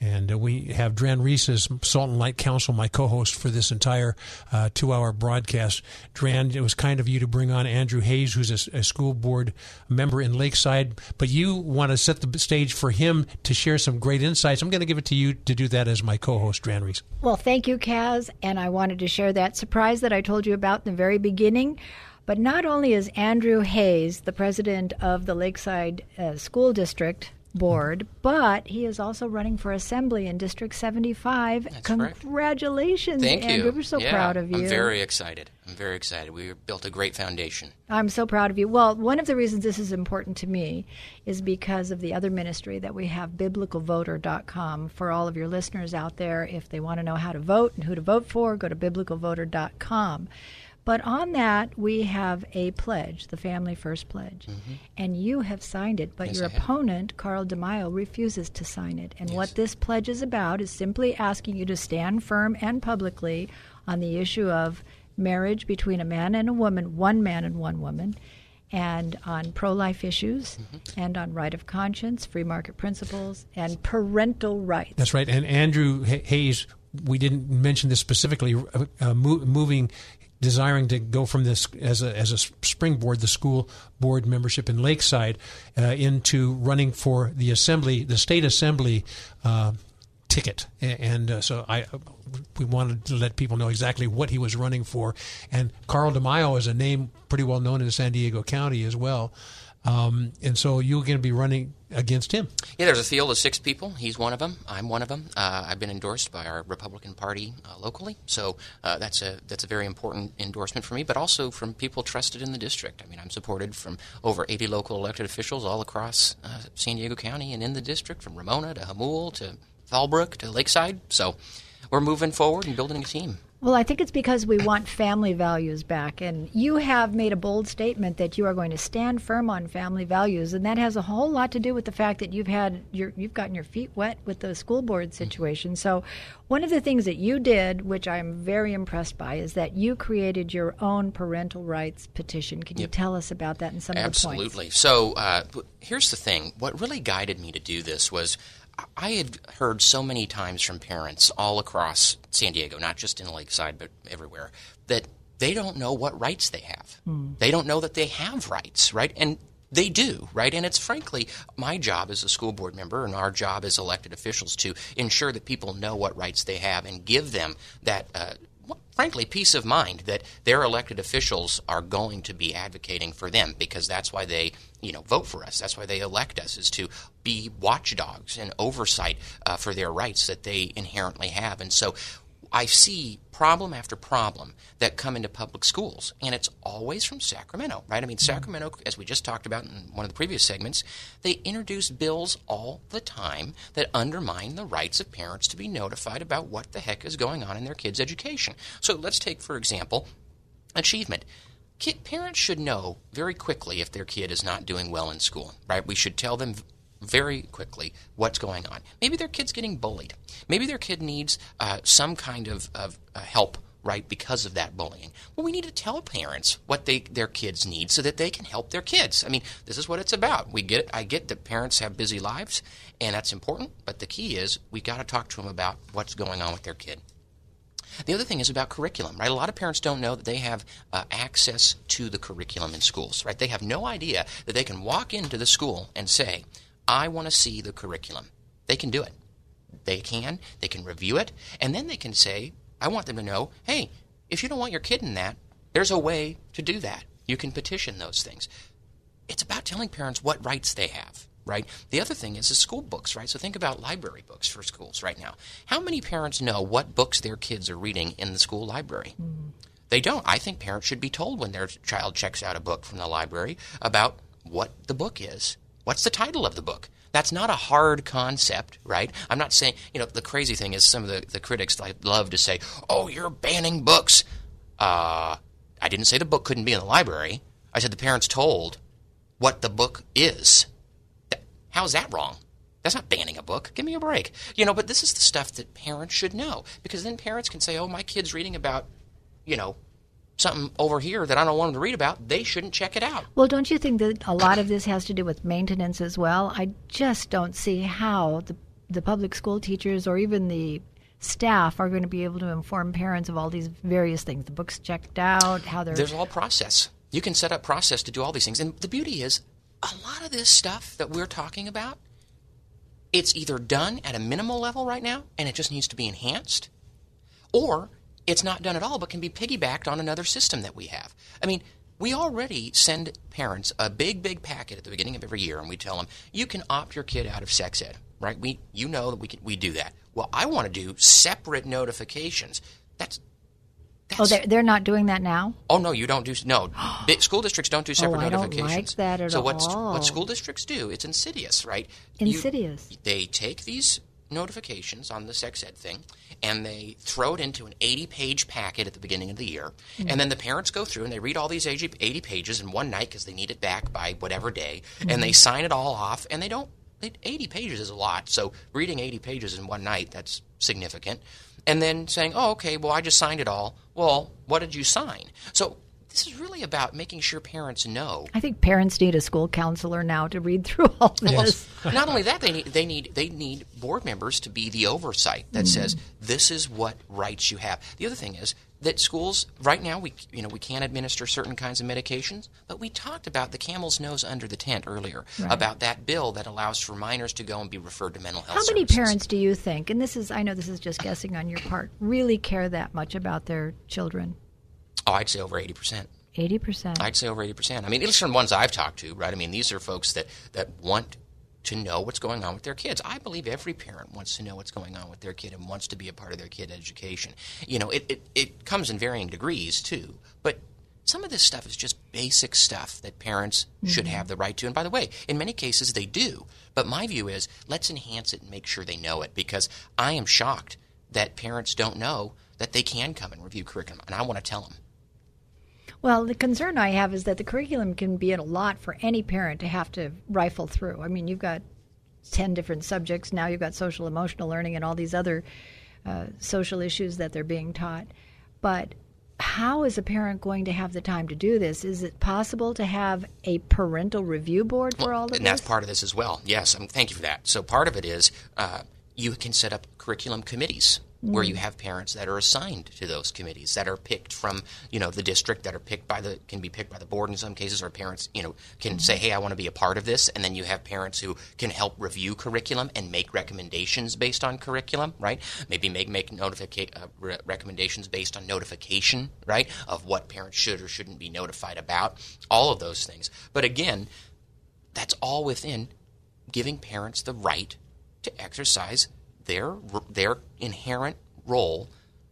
And uh, we have Dran Reese as Salt and Light Council, my co-host for this entire uh, two-hour broadcast. Dran, it was kind of you to bring on Andrew Hayes, who's a, a, school board member in Lakeside, but you want to set the stage for him to share some great insights. I'm going to give it to you to do that as my co-host, Dran Reese. Well, thank you, Caz, and I wanted to share that surprise that I told you about in the very beginning. But not only is Andrew Hayes the president of the Lakeside uh, School District board, but he is also running for assembly in District 75. That's Congratulations, Thank Andrew. you. We're so yeah, proud of you. I'm very excited. I'm very excited. We built a great foundation. I'm so proud of you. Well, one of the reasons this is important to me is because of the other ministry that we have, biblicalvoter.com. For all of your listeners out there, if they want to know how to vote and who to vote for, go to biblicalvoter.com. But on that, we have a pledge, the Family First Pledge. Mm-hmm. And you have signed it, but Yes, your I have. opponent, Carl DeMaio, refuses to sign it. And what this pledge is about is simply asking you to stand firm and publicly on the issue of marriage between a man and a woman, one man and one woman, and on pro life issues, Mm-hmm. and on right of conscience, free market principles, and parental rights. That's right. And Andrew Hay- Hayes, we didn't mention this specifically, uh, uh, mo- moving, desiring to go from this as a, as a springboard, the school board membership in Lakeside, uh, into running for the assembly, the state assembly. Uh, ticket and uh, so I we wanted to let people know exactly what he was running for and Carl DeMaio is a name pretty well known in San Diego County as well um, and so you're going to be running against him Yeah, there's a field of six people. He's one of them. I'm one of them. Uh, I've been endorsed by our Republican Party uh, locally, so uh, that's a that's a very important endorsement for me. But also from people trusted in the district. I mean, I'm supported from over 80 local elected officials all across uh, San Diego County and in the district, from Ramona to Jamul to Fallbrook to Lakeside. So we're moving forward and building a team. Well, I think it's because we want family values back. And you have made a bold statement that you are going to stand firm on family values. And that has a whole lot to do with the fact that you've had your, you've gotten your feet wet with the school board situation. So one of the things that you did, which I'm very impressed by, is that you created your own parental rights petition. Can you tell us about that and some Absolutely. of the points? So uh, here's the thing. What really guided me to do this was I had heard so many times from parents all across San Diego, not just in Lakeside, but everywhere, that they don't know what rights they have. They don't know that they have rights, right? And they do, right? And it's frankly my job as a school board member and our job as elected officials to ensure that people know what rights they have and give them that. Uh, frankly, peace of mind that their elected officials are going to be advocating for them because that's why they, you know, vote for us. That's why they elect us is to be watchdogs and oversight uh, for their rights that they inherently have. And so I see problem after problem that come into public schools, and it's always from Sacramento, right? I mean, mm-hmm. Sacramento, as we just talked about in one of the previous segments, they introduce bills all the time that undermine the rights of parents to be notified about what the heck is going on in their kids' education. So let's take, for example, achievement. Kid, parents should know very quickly if their kid is not doing well in school, right? We should tell them very quickly what's going on. Maybe their kid's getting bullied. Maybe their kid needs uh, some kind of, of uh, help, right, because of that bullying. Well, we need to tell parents what they, their kids need so that they can help their kids. I mean, this is what it's about. We get, I get that parents have busy lives, and that's important, but the key is we got to talk to them about what's going on with their kid. The other thing is about curriculum, right? A lot of parents don't know that they have uh, access to the curriculum in schools, right? They have no idea that they can walk into the school and say, I want to see the curriculum. They can do it. They can. They can review it. And then they can say, I want them to know, hey, if you don't want your kid in that, there's a way to do that. You can petition those things. It's about telling parents what rights they have, right? The other thing is the school books, right? So think about library books for schools right now. How many parents know what books their kids are reading in the school library? Mm. They don't. I think parents should be told when their child checks out a book from the library about what the book is What's the title of the book? That's not a hard concept, right? I'm not saying, you know, the crazy thing is some of the, the critics like, love to say, oh, you're banning books. Uh, I didn't say the book couldn't be in the library. I said the parents told what the book is. How's that wrong? That's not banning a book. Give me a break. You know, but this is the stuff that parents should know because then parents can say, oh, my kid's reading about, you know, something over here that I don't want them to read about, they shouldn't check it out. Well, don't you think that a lot of this has to do with maintenance as well? I just don't see how the the public school teachers or even the staff are going to be able to inform parents of all these various things. The books checked out, how they're There's all process. You can set up process to do all these things. And the beauty is a lot of this stuff that we're talking about it's either done at a minimal level right now and it just needs to be enhanced or it's not done at all, but can be piggybacked on another system that we have. I mean, we already send parents a big, big packet at the beginning of every year, and we tell them you can opt your kid out of sex ed. Right? We, you know that we can, we do that. Well, I want to do separate notifications. That's oh, that's, oh, they're, they're not doing that now. Oh no, you don't do no. school districts don't do oh, separate oh, I notifications. Don't like that at so all. what what school districts do? It's insidious, right? Insidious. You, they take these notifications on the sex ed thing and they throw it into an 80 page packet at the beginning of the year. Mm-hmm. And then the parents go through and they read all these 80, pages in one night because they need it back by whatever day. Mm-hmm. And they sign it all off and they don't. 80 pages is a lot. So reading 80 pages in one night, that's significant. And then saying, oh, okay, well, I just signed it all. Well, what did you sign? So this is really about making sure parents know. I think parents need a school counselor now to read through all this. Well, not only that, they need they need they need board members to be the oversight that mm-hmm. says this is what rights you have. The other thing is that schools right now we you know we can't administer certain kinds of medications, but we talked about the camel's nose under the tent earlier right. about that bill that allows for minors to go and be referred to mental health. How many services. parents do you think, and this is I know this is just guessing on your part, really care that much about their children? Oh, I'd say over 80%. 80%. I'd say over 80%. I mean, at least from ones I've talked to, right? I mean, these are folks that, that want to know what's going on with their kids. I believe every parent wants to know what's going on with their kid and wants to be a part of their kid education. You know, it, it, it comes in varying degrees, too. But some of this stuff is just basic stuff that parents mm-hmm. should have the right to. And by the way, in many cases they do. But my view is let's enhance it and make sure they know it because I am shocked that parents don't know that they can come and review curriculum, and I want to tell them. Well, the concern I have is that the curriculum can be a lot for any parent to have to rifle through. I mean, you've got 10 different subjects. Now you've got social emotional learning and all these other uh, social issues that they're being taught. But how is a parent going to have the time to do this? Is it possible to have a parental review board for well, all of and this? And that's part of this as well. Yes, um, thank you for that. So part of it is uh, you can set up curriculum committees mm. where you mm. have parents that are assigned to those committees that are picked from you know the district that are picked by the can be picked by the board in some cases or parents you know can mm. say hey I want to be a part of this and then you have parents who can help review curriculum and make recommendations based on curriculum right maybe make make notifica- uh, re- recommendations based on notification right of what parents should or shouldn't be notified about all of those things but again that's all within giving parents the right to exercise their their inherent role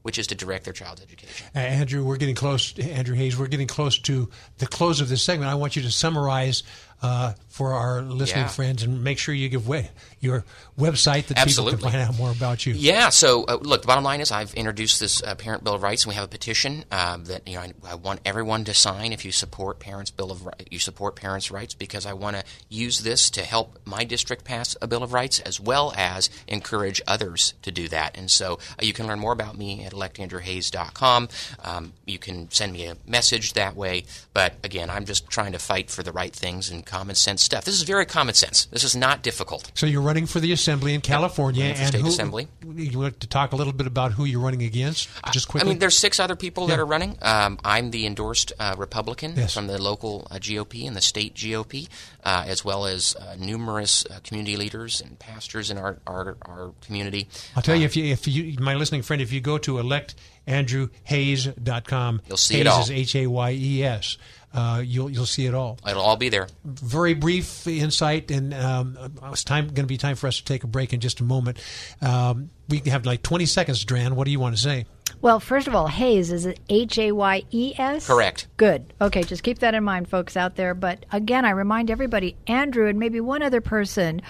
which is to direct their child's education. Uh, Andrew, we're getting close. Andrew Hayes, we're getting close to the close of this segment. I want you to summarize uh, for our listening yeah. friends and make sure you give way, your website that Absolutely. people can find out more about you. Yeah. So uh, look, the bottom line is I've introduced this uh, Parent Bill of Rights, and we have a petition um, that you know I, I, want everyone to sign if you support Parents Bill of you support parents' rights because I want to use this to help my district pass a Bill of Rights as well as encourage others to do that. And so uh, you can learn more about me at electandrewhayes.com. Um, you can send me a message that way. But again, I'm just trying to fight for the right things and common sense stuff. This is very common sense. This is not difficult. So you're running for the assembly in California, and state who, assembly. You want to talk a little bit about who you're running against, just quickly. I mean, there's six other people yeah. that are running. Um, I'm the endorsed uh, Republican yes. from the local uh, GOP and the state GOP, uh, as well as uh, numerous uh, community leaders and pastors in our our, our community. I'll tell you if you if you my listening friend, if you go to electandrewhayes.com, you'll see Hayes it all. is H A Y E S uh, you'll you'll see it all. It'll all be there. Very brief insight, and um, it's time going to be time for us to take a break in just a moment. Um, we have like 20 seconds, Dran. What do you want to say? Well, first of all, Hayes is it H A Y E S? Correct. Good. Okay, just keep that in mind, folks out there. But again, I remind everybody, Andrew and maybe one other person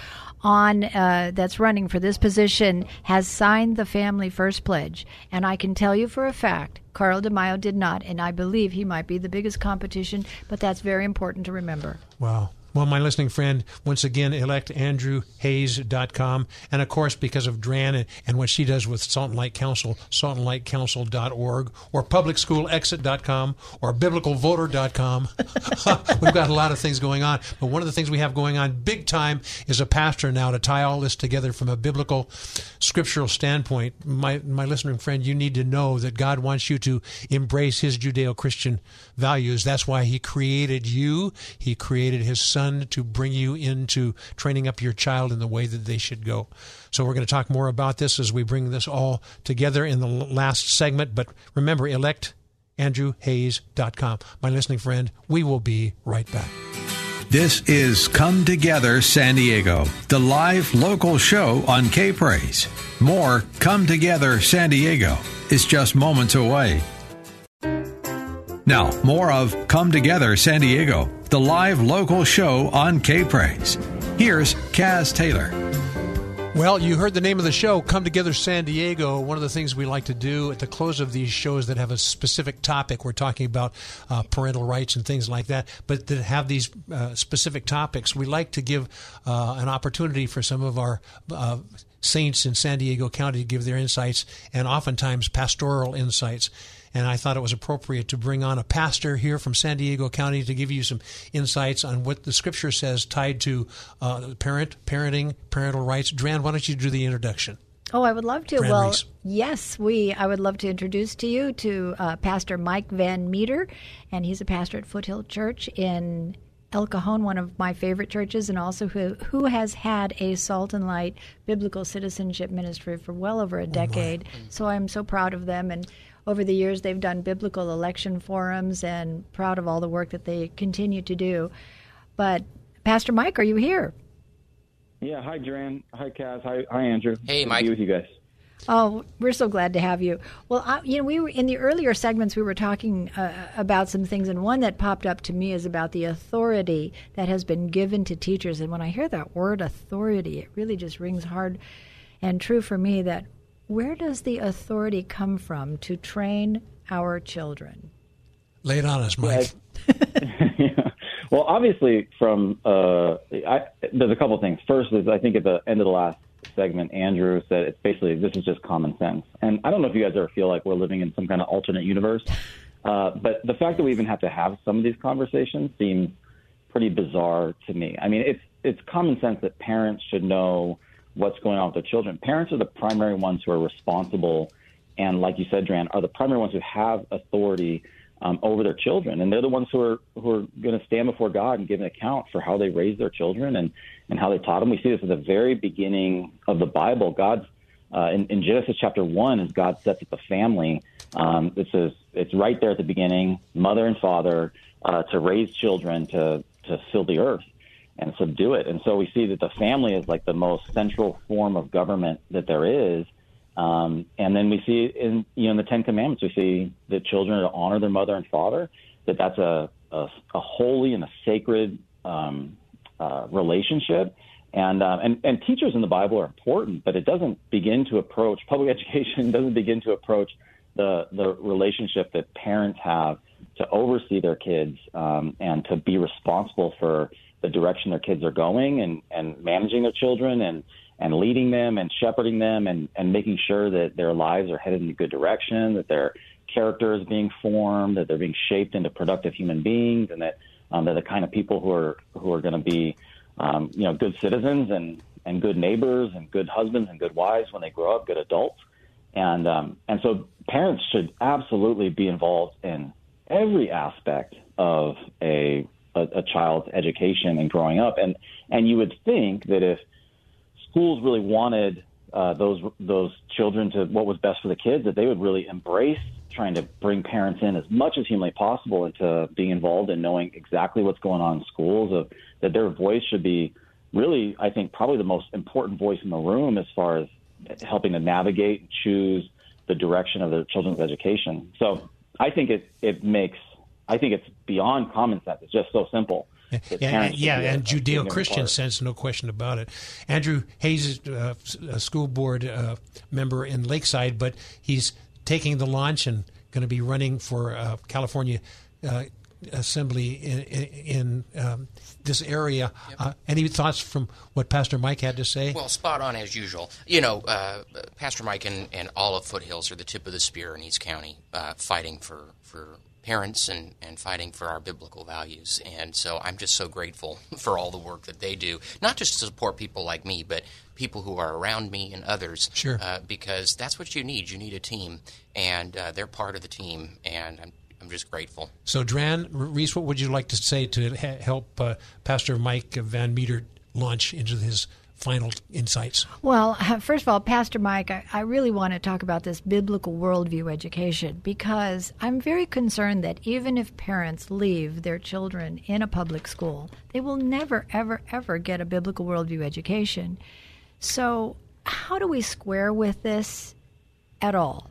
on uh, that's running for this position has signed the Family First Pledge, and I can tell you for a fact Carl DeMaio did not, and I believe he might be the biggest competition, but that's very important to remember. Wow. Well, my listening friend, once again, electandrewhayes.com. And of course, because of Dran and what she does with Salt and Light Council, saltandlightcouncil.org, or publicschoolexit.com, or biblicalvoter.com. We've got a lot of things going on. But one of the things we have going on big time is a pastor now to tie all this together from a biblical, scriptural standpoint. My, my listening friend, you need to know that God wants you to embrace his Judeo Christian values. That's why he created you, he created his son to bring you into training up your child in the way that they should go. So we're going to talk more about this as we bring this all together in the last segment. But remember, elect andrewhayes.com. My listening friend, we will be right back. This is Come Together San Diego, the live local show on K Praise. More Come Together San Diego is just moments away. Now, more of Come Together San Diego, the live local show on K Praise. Here's Caz Taylor. Well, you heard the name of the show, Come Together San Diego. One of the things we like to do at the close of these shows that have a specific topic, we're talking about uh, parental rights and things like that, but that have these uh, specific topics, we like to give uh, an opportunity for some of our uh, saints in San Diego County to give their insights and oftentimes pastoral insights and I thought it was appropriate to bring on a pastor here from San Diego County to give you some insights on what the Scripture says tied to uh, parent, parenting, parental rights. Dran, why don't you do the introduction? Oh, I would love to. well, yes, we. I would love to introduce to you to uh, Pastor Mike Van Meter, and he's a pastor at Foothill Church in El Cajon, one of my favorite churches, and also who who has had a Salt and Light biblical citizenship ministry for well over a oh, decade. Oh so I'm so proud of them, and over the years, they've done biblical election forums and proud of all the work that they continue to do. But, Pastor Mike, are you here? Yeah. Hi, Dran. Hi, Caz. Hi, hi Andrew. Hey, Good Mike. To be with you guys. Oh, we're so glad to have you. Well, I, you know, we were in the earlier segments we were talking uh, about some things, and one that popped up to me is about the authority that has been given to teachers. And when I hear that word authority, it really just rings hard and true for me. That where does the authority come from to train our children? Lay it on us, Mike. yeah. Well, obviously, from uh, I, there's a couple things. First is I think at the end of the last segment, Andrew said it's basically this is just common sense. And I don't know if you guys ever feel like we're living in some kind of alternate universe, uh, but the fact that we even have to have some of these conversations seems pretty bizarre to me. I mean, it's it's common sense that parents should know what's going on with their children. Parents are the primary ones who are responsible, and like you said, Dran, are the primary ones who have authority um, over their children, and they're the ones who are who are going to stand before God and give an account for how they raise their children and and how they taught them. We see this at the very beginning of the Bible. God's uh, in, in Genesis chapter one, as God sets up the family, um, it says it's right there at the beginning, mother and father uh, to raise children to to fill the earth and subdue it. And so we see that the family is like the most central form of government that there is. Um, and then we see in you know in the Ten Commandments we see that children are to honor their mother and father. That that's a a, a holy and a sacred um, uh, relationship. And, uh, and and teachers in the Bible are important, but it doesn't begin to approach public education doesn't begin to approach the the relationship that parents have to oversee their kids um, and to be responsible for the direction their kids are going and and managing their children and and leading them and shepherding them and, and making sure that their lives are headed in a good direction, that their character is being formed, that they're being shaped into productive human beings, and that um, they're the kind of people who are who are going to be, um, you know, good citizens and and good neighbors and good husbands and good wives when they grow up, good adults, and um, and so parents should absolutely be involved in every aspect of a, a a child's education and growing up, and and you would think that if schools really wanted uh, those those children to what was best for the kids, that they would really embrace trying to bring parents in as much as humanly possible into being involved in knowing exactly what's going on in schools. Of that their voice should be really, I think, probably the most important voice in the room as far as helping to navigate and choose the direction of their children's education. So I think it it makes I think it's beyond common sense. It's just so simple. Yeah, yeah, and Judeo Christian sense, no question about it. Andrew Hayes is uh, a school board uh, member in Lakeside, but he's taking the launch and going to be running for uh, California uh, Assembly in, in um, this area. Yep. Uh, any thoughts from what Pastor Mike had to say? Well, spot on as usual. You know, uh, Pastor Mike and, and all of Foothills are the tip of the spear in East County, fighting for for parents and, and fighting for our biblical values. And so I'm just so grateful for all the work that they do, not just to support people like me, but people who are around me and others. Sure. Uh, because that's what you need. You need a team, and uh, they're part of the team, and I'm, I'm just grateful. So, Dran, Reese, what would you like to say to help uh, Pastor Mike Van Meter launch into his final insights? Well, first of all, Pastor Mike, I, I, really want to talk about this biblical worldview education because I'm very concerned that even if parents leave their children in a public school, they will never, ever, ever get a biblical worldview education. So, how do we square with this at all?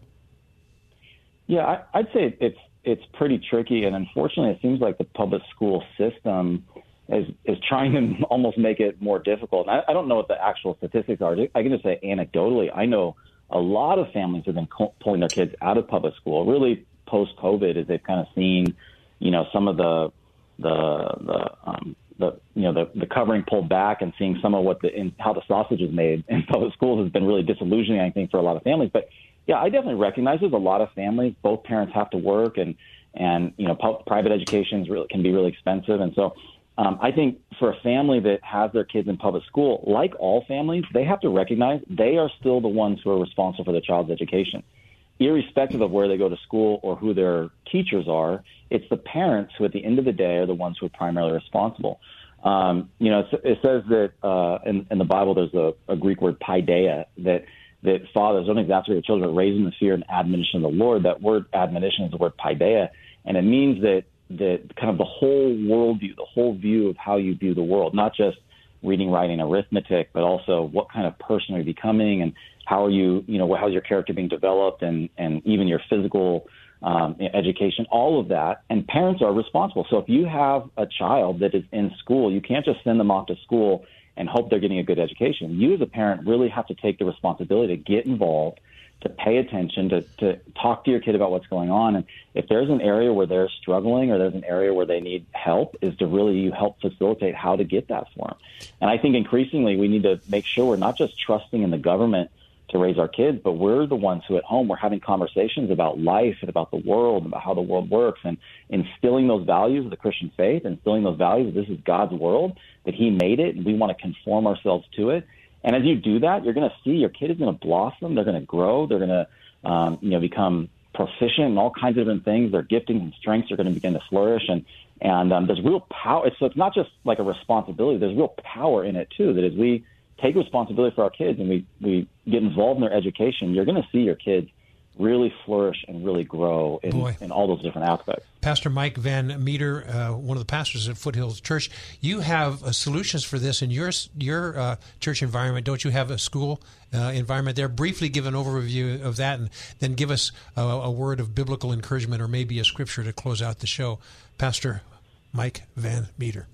Yeah, I, I'd say it's it's pretty tricky, and unfortunately, it seems like the public school system is is trying to almost make it more difficult. I, I don't know what the actual statistics are. I can just say anecdotally, I know a lot of families have been pulling their kids out of public school, really post COVID, as they've kind of seen, you know, some of the the the um, the you know the the covering pulled back and seeing some of what the in, how the sausage is made in public schools has been really disillusioning, I think, for a lot of families. But yeah, I definitely recognize there's a lot of families. Both parents have to work, and and you know, private education is really can be really expensive, and so um, I think for a family that has their kids in public school, like all families, they have to recognize they are still the ones who are responsible for their child's education. Irrespective of where they go to school or who their teachers are, it's the parents who, at the end of the day, are the ones who are primarily responsible. Um, you know, it says that uh, in, in the Bible there's a, a Greek word paideia that that fathers don't exasperate their children, but raise them in the fear and admonition of the Lord. That word admonition is the word paideia, and it means that the kind of the whole worldview, the whole view of how you view the world, not just reading, writing, arithmetic, but also what kind of person are you becoming and how are you, you know, how's your character being developed and, and even your physical um, education, all of that. And parents are responsible. So if you have a child that is in school, you can't just send them off to school and hope they're getting a good education. You as a parent really have to take the responsibility to get involved to pay attention, to, to talk to your kid about what's going on. And if there's an area where they're struggling or there's an area where they need help, is to really you help facilitate how to get that for them. And I think increasingly we need to make sure we're not just trusting in the government to raise our kids, but we're the ones who at home we're having conversations about life and about the world and about how the world works and instilling those values of the Christian faith, instilling those values that this is God's world, that He made it, and we want to conform ourselves to it and as you do that, you're going to see your kid is going to blossom. They're going to grow. They're going to, um, you know, become proficient in all kinds of different things. Their giftings and strengths are going to begin to flourish. And and um, there's real power. So it's not just like a responsibility. There's real power in it too. That as we take responsibility for our kids and we we get involved in their education, you're going to see your kids really flourish and really grow in, in all those different aspects. Pastor Mike Van Meter, uh, one of the pastors at Foothills Church, you have uh, solutions for this in your your uh, church environment. Don't you have a school uh, environment there? Briefly give an overview of that, and then give us a, a word of biblical encouragement or maybe a scripture to close out the show. Pastor Mike Van Meter.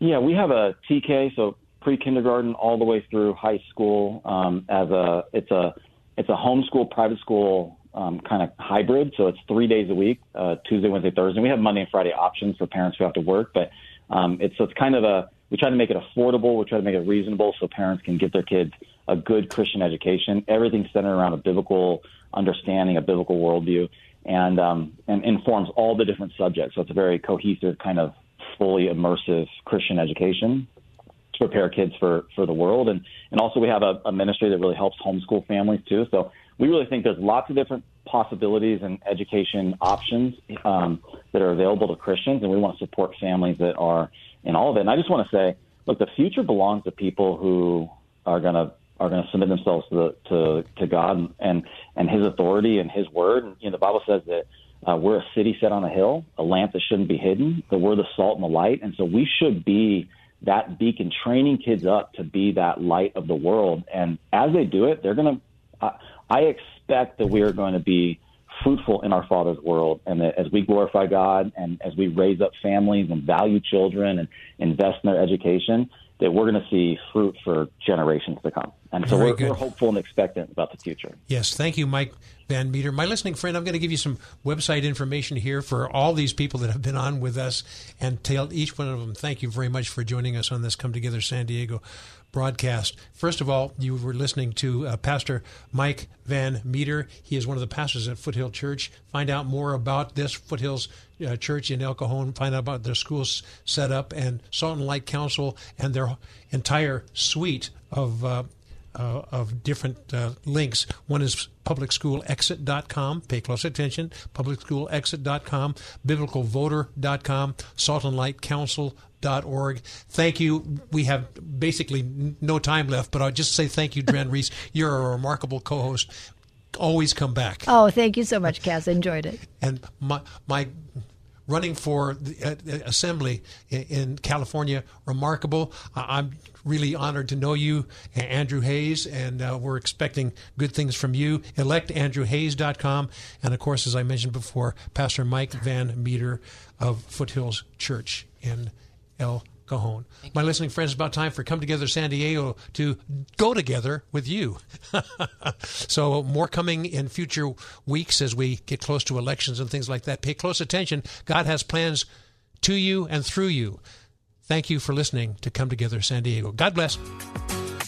Yeah, we have a TK, so pre kindergarten all the way through high school. Um, as a it's a it's a homeschool private school um, kind of hybrid. So it's three days a week, uh, Tuesday, Wednesday, Thursday. We have Monday and Friday options for parents who have to work, but um, it's so it's kind of a we try to make it affordable. We try to make it reasonable so parents can give their kids a good Christian education. Everything's centered around a biblical understanding, a biblical worldview, and um, and informs all the different subjects. So it's a very cohesive kind of fully immersive Christian education prepare kids for for the world. And and also we have a, a ministry that really helps homeschool families too. So we really think there's lots of different possibilities and education options um, that are available to Christians, and we want to support families that are in all of it. And I just want to say, look, the future belongs to people who are going to are going to submit themselves to the, to to God and and His authority and His word. And, you know, the Bible says that uh, we're a city set on a hill, a lamp that shouldn't be hidden. That we're the salt and the light, and so we should be that beacon, training kids up to be that light of the world. And as they do it, they're going to. Uh, I expect that we are going to be fruitful in our Father's world, and that as we glorify God and as we raise up families and value children and invest in their education, that we're going to see fruit for generations to come. And so we're, we're, hopeful and expectant about the future. Yes, thank you, Mike Van Meter. My listening friend, I'm going to give you some website information here for all these people that have been on with us and tell each one of them thank you very much for joining us on this Come Together San Diego broadcast. First of all, you were listening to uh, Pastor Mike Van Meter. He is one of the pastors at Foothill Church. Find out more about this Foothills uh, Church in El Cajon. Find out about their schools set up and Salt and Light Council and their entire suite of. Uh, uh, of different uh, links. One is publicschoolexit.com. Pay close attention. Publicschoolexit.com, biblicalvoter.com, Salt and Light Council. Thank you. We have basically no time left, but I'll just say thank you, Dran Reese. You're a remarkable co-host. Always come back. Oh, thank you so much, Caz. Enjoyed it. And my my running for the uh, assembly in, California, remarkable. I'm really honored to know you, Andrew Hayes, and uh, we're expecting good things from you. ElectAndrewHayes.com. And of course, as I mentioned before, Pastor Mike Van Meter of Foothills Church in El Cajon. My listening friends, it's about time for Come Together San Diego to go together with you. so, more coming in future weeks as we get close to elections and things like that. Pay close attention. God has plans to you and through you. Thank you for listening to Come Together San Diego. God bless.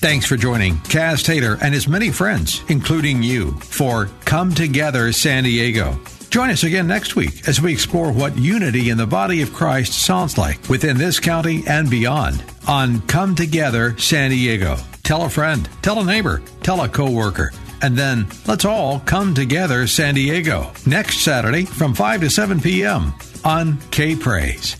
Thanks for joining Caz Taylor and his many friends, including you, for Come Together San Diego. Join us again next week as we explore what unity in the body of Christ sounds like within this county and beyond on Come Together San Diego. Tell a friend, tell a neighbor, tell a coworker, and then let's all come together San Diego next Saturday from 5 to 7 p.m. on K Praise.